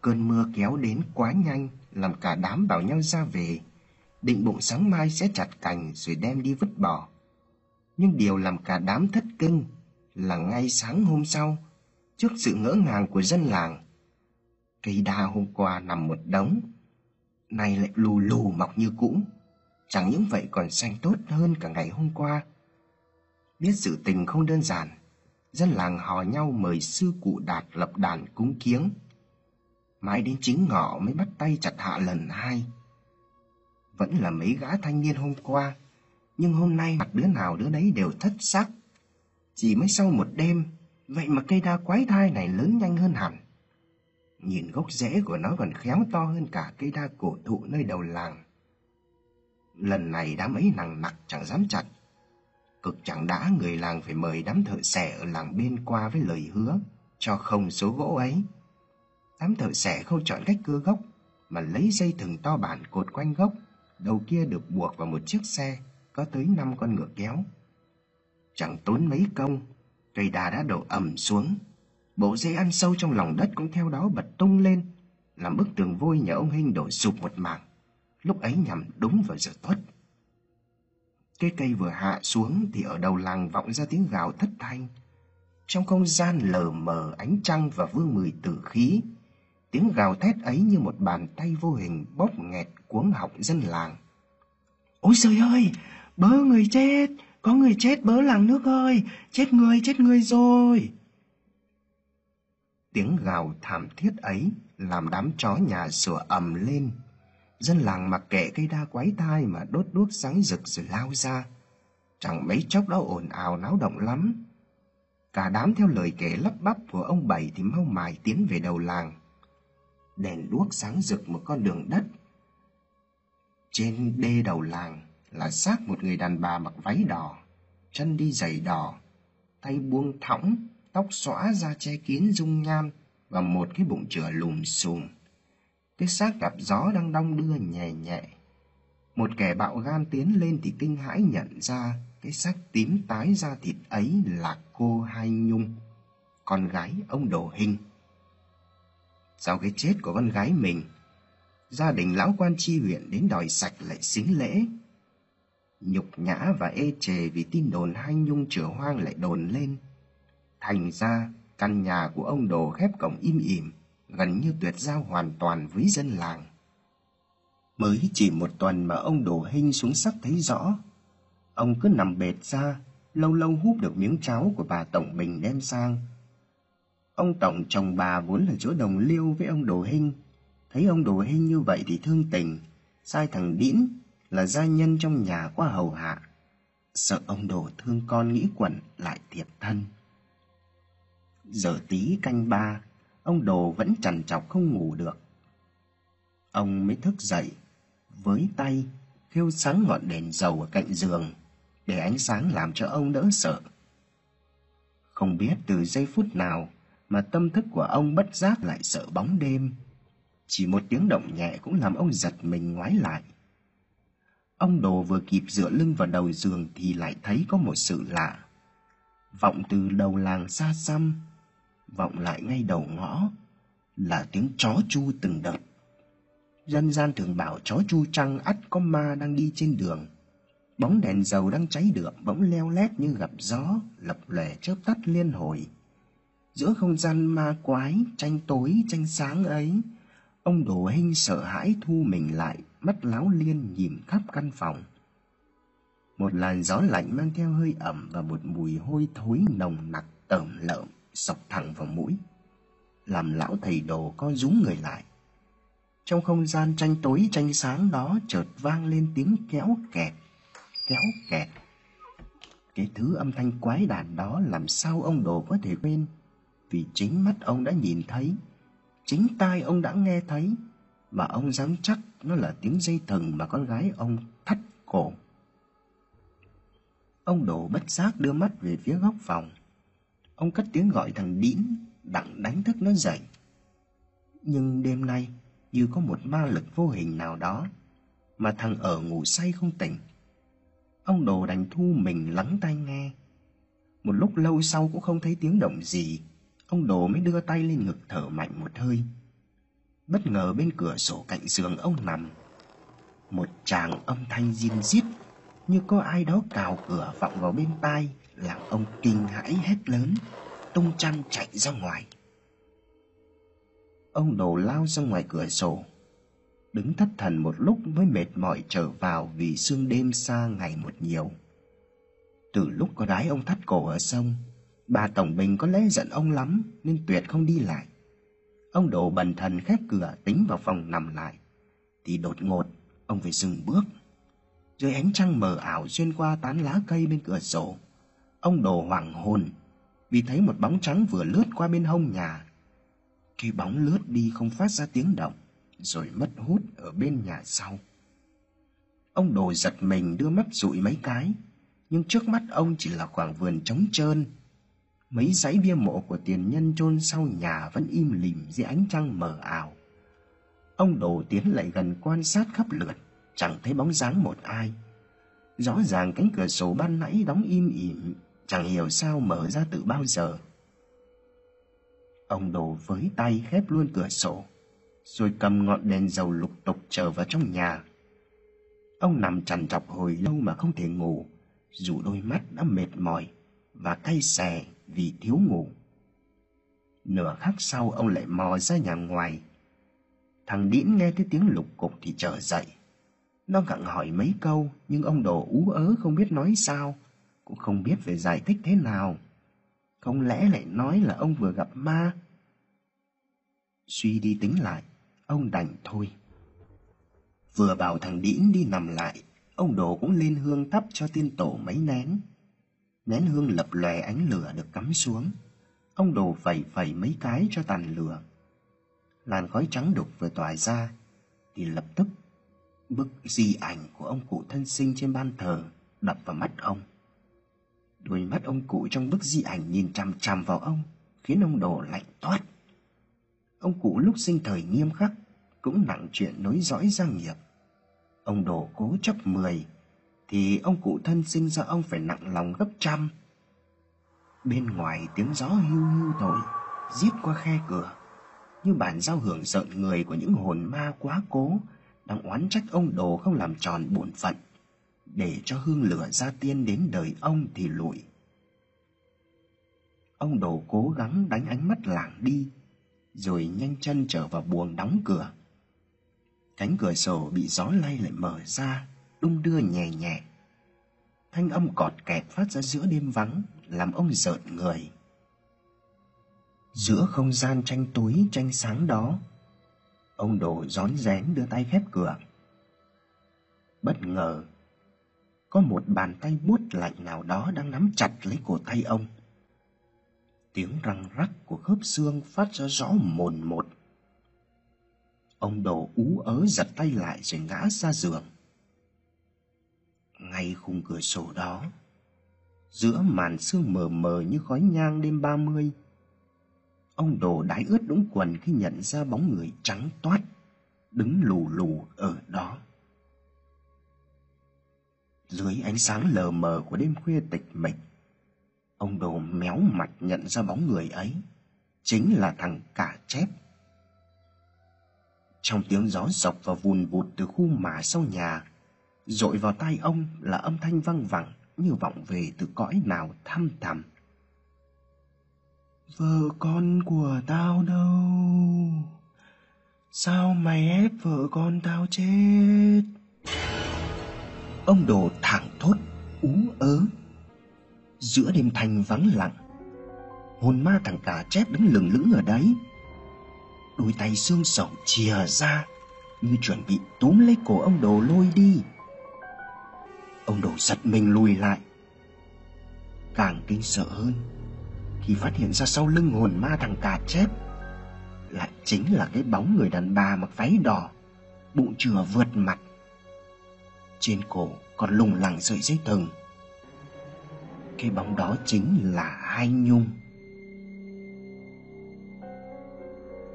Cơn mưa kéo đến quá nhanh, làm cả đám bảo nhau ra về, định bụng sáng mai sẽ chặt cành rồi đem đi vứt bỏ. Nhưng điều làm cả đám thất kinh là ngay sáng hôm sau, trước sự ngỡ ngàng của dân làng, cây đa hôm qua nằm một đống, nay lại lù lù mọc như cũ, chẳng những vậy còn xanh tốt hơn cả ngày hôm qua. Biết sự tình không đơn giản, dân làng hò nhau mời sư cụ Đạt lập đàn cúng kiếng. Mãi đến chính ngọ mới bắt tay chặt hạ lần hai. Vẫn là mấy gã thanh niên hôm qua, nhưng hôm nay mặt đứa nào đứa đấy đều thất sắc. Chỉ mới sau một đêm, vậy mà cây đa quái thai này lớn nhanh hơn hẳn. Nhìn gốc rễ của nó còn khéo to hơn cả cây đa cổ thụ nơi đầu làng. Lần này đám ấy nặng nặc chẳng dám chặt, Cực chẳng đã người làng phải mời đám thợ xẻ ở làng bên qua với lời hứa cho không số gỗ ấy. Đám thợ xẻ không chọn cách cưa gốc mà lấy dây thừng to bản cột quanh gốc, đầu kia được buộc vào một chiếc xe có tới năm con ngựa kéo. Chẳng tốn mấy công, cây đà đã đổ ẩm xuống. Bộ dây ăn sâu trong lòng đất cũng theo đó bật tung lên, làm bức tường vôi nhà ông Hinh đổ sụp một mảng. Lúc ấy nhằm đúng vào giờ tuất. Cái cây vừa hạ xuống thì ở đầu làng vọng ra tiếng gào thất thanh. Trong không gian lờ mờ ánh trăng và vương mùi tử khí, tiếng gào thét ấy như một bàn tay vô hình bóp nghẹt cuống họng dân làng. Ôi trời ơi, bớ người chết, có người chết bớ làng nước ơi, chết người, chết người rồi. Tiếng gào thảm thiết ấy làm đám chó nhà sủa ầm lên Dân làng mặc kệ cây đa quái thai mà đốt đuốc sáng rực rồi lao ra. Chẳng mấy chốc đã ồn ào náo động lắm. Cả đám theo lời kể lắp bắp của ông Bảy thì mau mài tiến về đầu làng. Đèn đuốc sáng rực một con đường đất. Trên đê đầu làng là xác một người đàn bà mặc váy đỏ, chân đi giày đỏ, tay buông thõng, tóc xõa ra che kín dung nhan và một cái bụng chửa lùm xùm. Cái xác gặp gió đang đong đưa nhẹ nhẹ. Một kẻ bạo gan tiến lên thì kinh hãi nhận ra cái xác tím tái da thịt ấy là cô Hai Nhung, con gái ông Đồ hình. Sau cái chết của con gái mình, gia đình lão quan tri huyện đến đòi sạch lại xính lễ. Nhục nhã và ê chề vì tin đồn Hai Nhung chửa hoang lại đồn lên. Thành ra, căn nhà của ông Đồ khép cổng im ỉm, gần như tuyệt giao hoàn toàn với dân làng. Mới chỉ một tuần mà ông Đồ Hinh xuống sắc thấy rõ. Ông cứ nằm bệt ra, lâu lâu húp được miếng cháo của bà Tổng Bình đem sang. Ông Tổng chồng bà vốn là chỗ đồng liêu với ông Đồ Hinh. Thấy ông Đồ Hinh như vậy thì thương tình, sai thằng Đĩn là gia nhân trong nhà qua hầu hạ. Sợ ông Đồ thương con nghĩ quẩn lại thiệt thân. Giờ tí canh ba, ông Đồ vẫn trằn trọc không ngủ được. Ông mới thức dậy, với tay khêu sáng ngọn đèn dầu ở cạnh giường để ánh sáng làm cho ông đỡ sợ. Không biết từ giây phút nào mà tâm thức của ông bất giác lại sợ bóng đêm. Chỉ một tiếng động nhẹ cũng làm ông giật mình ngoái lại. Ông Đồ vừa kịp dựa lưng vào đầu giường thì lại thấy có một sự lạ. Vọng từ đầu làng xa xăm, vọng lại ngay đầu ngõ, là tiếng chó chu từng đợt. Dân gian thường bảo chó chu trăng ắt có ma đang đi trên đường. Bóng đèn dầu đang cháy được bỗng leo lét như gặp gió, lập lòe chớp tắt liên hồi. Giữa không gian ma quái, tranh tối, tranh sáng ấy, ông Đồ Hinh sợ hãi thu mình lại, mắt láo liên nhìn khắp căn phòng. Một làn gió lạnh mang theo hơi ẩm và một mùi hôi thối nồng nặc tởm lợm sộc thẳng vào mũi, làm lão thầy đồ co rúm người lại. Trong không gian tranh tối tranh sáng đó chợt vang lên tiếng kéo kẹt, kéo kẹt. Cái thứ âm thanh quái đản đó làm sao ông đồ có thể quên, vì chính mắt ông đã nhìn thấy, chính tai ông đã nghe thấy, mà ông dám chắc nó là tiếng dây thừng mà con gái ông thắt cổ. Ông đồ bất giác đưa mắt về phía góc phòng. Ông cất tiếng gọi thằng Đĩn, đặng đánh thức nó dậy. Nhưng đêm nay, như có một ma lực vô hình nào đó, mà thằng ở ngủ say không tỉnh. Ông đồ đành thu mình lắng tai nghe. Một lúc lâu sau cũng không thấy tiếng động gì, ông đồ mới đưa tay lên ngực thở mạnh một hơi. Bất ngờ bên cửa sổ cạnh giường ông nằm, một tràng âm thanh rin rít như có ai đó cào cửa vọng vào bên tai làm ông kinh hãi hét lớn, tung chăn chạy ra ngoài. Ông đồ lao ra ngoài cửa sổ, đứng thất thần một lúc mới mệt mỏi trở vào vì sương đêm xa ngày một nhiều. Từ lúc có gái ông thắt cổ ở sông, bà Tổng Bình có lẽ giận ông lắm nên tuyệt không đi lại. Ông đồ bần thần khép cửa tính vào phòng nằm lại, thì đột ngột ông phải dừng bước. Dưới ánh trăng mờ ảo xuyên qua tán lá cây bên cửa sổ, Ông đồ hoàng hồn vì thấy một bóng trắng vừa lướt qua bên hông nhà. Khi bóng lướt đi không phát ra tiếng động, rồi mất hút ở bên nhà sau. Ông đồ giật mình đưa mắt dụi mấy cái, nhưng trước mắt ông chỉ là khoảng vườn trống trơn. Mấy dãy bia mộ của tiền nhân chôn sau nhà vẫn im lìm dưới ánh trăng mờ ảo. Ông đồ tiến lại gần quan sát khắp lượt, chẳng thấy bóng dáng một ai. Rõ ràng cánh cửa sổ ban nãy đóng im ỉm chẳng hiểu sao mở ra từ bao giờ. Ông đồ với tay khép luôn cửa sổ, rồi cầm ngọn đèn dầu lục tục trở vào trong nhà. Ông nằm trằn trọc hồi lâu mà không thể ngủ, dù đôi mắt đã mệt mỏi và cay xè vì thiếu ngủ. Nửa khắc sau ông lại mò ra nhà ngoài. Thằng Đĩn nghe thấy tiếng lục cục thì trở dậy. Nó gặng hỏi mấy câu nhưng ông đồ ú ớ không biết nói sao cũng không biết phải giải thích thế nào. Không lẽ lại nói là ông vừa gặp ma? Suy đi tính lại, ông đành thôi. Vừa bảo thằng Đĩn đi nằm lại, ông Đồ cũng lên hương thắp cho tiên tổ mấy nén. Nén hương lập lòe ánh lửa được cắm xuống. Ông Đồ phẩy phẩy mấy cái cho tàn lửa. Làn khói trắng đục vừa tỏa ra, Thì lập tức Bức di ảnh của ông cụ thân sinh trên ban thờ Đập vào mắt ông Đôi mắt ông cụ trong bức di ảnh nhìn chằm chằm vào ông, Khiến ông đồ lạnh toát Ông cụ lúc sinh thời nghiêm khắc, Cũng nặng chuyện nối dõi gia nghiệp Ông đồ cố chấp mười thì ông cụ thân sinh ra ông phải nặng lòng gấp trăm. Bên ngoài tiếng gió hưu hưu thổi, Giết qua khe cửa. Như bản giao hưởng giận người của những hồn ma quá cố, Đang oán trách ông đồ không làm tròn bổn phận. Để cho hương lửa gia tiên đến đời ông thì lụi. Ông đồ cố gắng đánh ánh mắt lảng đi, Rồi nhanh chân trở vào buồng đóng cửa. Cánh cửa sổ bị gió lay lại mở ra. Đung đưa nhẹ nhẹ. Thanh âm cọt kẹt phát ra giữa đêm vắng, Làm ông rợn người. Giữa không gian tranh tối, tranh sáng đó, Ông đồ rón rén đưa tay khép cửa. Bất ngờ, Có một bàn tay buốt lạnh nào đó đang nắm chặt lấy cổ tay ông. Tiếng răng rắc của khớp xương phát ra rõ mồn một. Ông đồ ú ớ giật tay lại rồi ngã ra giường ngay khung cửa sổ đó. Giữa màn sương mờ mờ như khói nhang đêm ba mươi, ông đồ đái ướt đũng quần khi nhận ra bóng người trắng toát đứng lù lù ở đó. Dưới ánh sáng lờ mờ của đêm khuya tịch mịch, ông đồ méo mặt nhận ra bóng người ấy, chính là thằng cả chép. Trong tiếng gió sọc và vùn vụt từ khu mả sau nhà dội vào tai ông là âm thanh văng vẳng, như vọng về từ cõi nào thăm thẳm. Vợ con của tao đâu? Sao mày ép vợ con tao chết? Ông đồ thẳng thốt, ú ớ. Giữa đêm thanh vắng lặng, hồn ma thằng cả chép đứng lừng lững ở đấy. Đôi tay xương sầu chìa ra, như chuẩn bị túm lấy cổ ông đồ lôi đi ông đồ giật mình lùi lại. Càng kinh sợ hơn, khi phát hiện ra sau lưng hồn ma thằng cà chép lại chính là cái bóng người đàn bà mặc váy đỏ, bụng chừa vượt mặt. Trên cổ còn lùng lẳng sợi dây thừng. Cái bóng đó chính là hai nhung.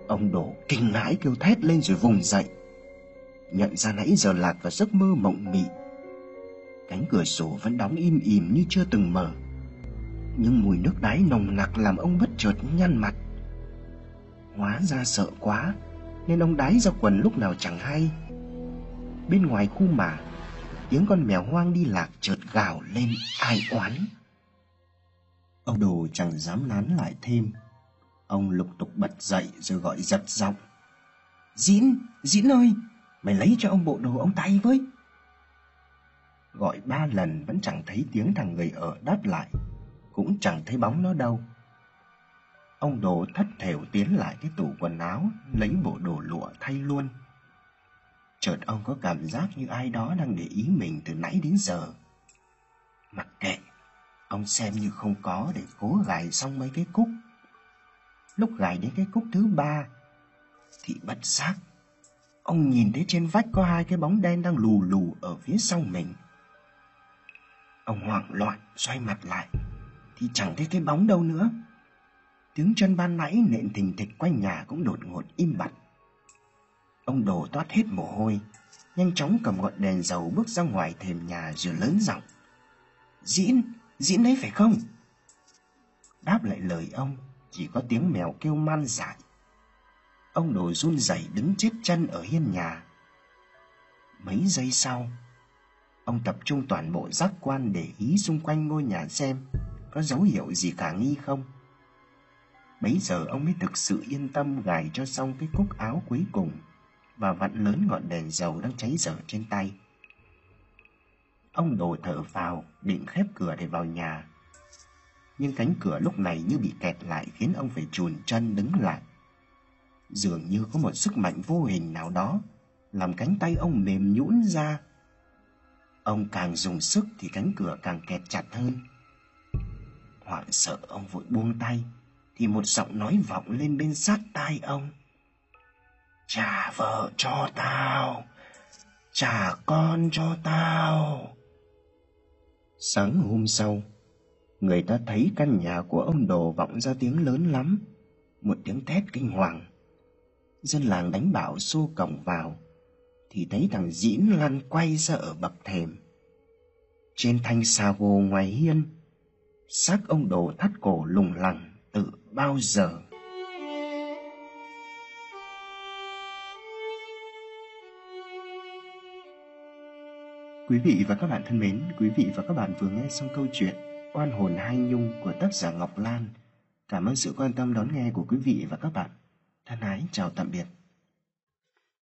Ông đổ kinh hãi kêu thét lên rồi vùng dậy. Nhận ra nãy giờ lạc vào giấc mơ mộng mị cánh cửa sổ vẫn đóng im ỉm như chưa từng mở. Nhưng mùi nước đáy nồng nặc làm ông bất chợt nhăn mặt. Hóa ra sợ quá, nên ông đái ra quần lúc nào chẳng hay. Bên ngoài khu mả tiếng con mèo hoang đi lạc chợt gào lên ai oán. Ông đồ chẳng dám nán lại thêm. Ông lục tục bật dậy rồi gọi giật giọng. Diễn diễn ơi, mày lấy cho ông bộ đồ ông tay với gọi ba lần vẫn chẳng thấy tiếng thằng người ở đáp lại, cũng chẳng thấy bóng nó đâu. Ông đồ thất thểu tiến lại cái tủ quần áo, lấy bộ đồ lụa thay luôn. Chợt ông có cảm giác như ai đó đang để ý mình từ nãy đến giờ. Mặc kệ, ông xem như không có để cố gài xong mấy cái cúc lúc gài đến cái cúc thứ ba, thì bất giác, ông nhìn thấy trên vách có hai cái bóng đen đang lù lù ở phía sau mình. Ông hoảng loạn xoay mặt lại. Thì chẳng thấy cái bóng đâu nữa. Tiếng chân ban nãy nện thình thịch quanh nhà cũng đột ngột im bặt. Ông đồ toát hết mồ hôi Nhanh chóng cầm ngọn đèn dầu bước ra ngoài thềm nhà rồi lớn giọng. Diễn, diễn đấy phải không? Đáp lại lời ông Chỉ có tiếng mèo kêu man dại. Ông đồ run rẩy đứng chết chân ở hiên nhà. Mấy giây sau Ông tập trung toàn bộ giác quan để ý xung quanh ngôi nhà xem có dấu hiệu gì khả nghi không. Bấy giờ ông mới thực sự yên tâm gài cho xong cái cúc áo cuối cùng và vặn lớn ngọn đèn dầu đang cháy dở trên tay. Ông đồ thở vào, định khép cửa để vào nhà. Nhưng cánh cửa lúc này như bị kẹt lại khiến ông phải chùn chân đứng lại. Dường như có một sức mạnh vô hình nào đó làm cánh tay ông mềm nhũn ra Ông càng dùng sức thì cánh cửa càng kẹt chặt hơn. Hoảng sợ ông vội buông tay thì một giọng nói vọng lên bên sát tai ông. Trả vợ cho tao, trả con cho tao. Sáng hôm sau, người ta thấy căn nhà của ông Đồ vọng ra tiếng lớn lắm, một tiếng thét kinh hoàng. Dân làng đánh bảo xô cổng vào, thì thấy thằng Diễn lăn quay ra ở bậc thềm. Trên thanh xà gồ ngoài hiên, xác ông Đồ thắt cổ lùng lẳng từ bao giờ. Quý vị và các bạn thân mến, quý vị và các bạn vừa nghe xong câu chuyện Oan hồn hai nhung của tác giả Ngọc Lan. Cảm ơn sự quan tâm đón nghe của quý vị và các bạn. Thân ái chào tạm biệt.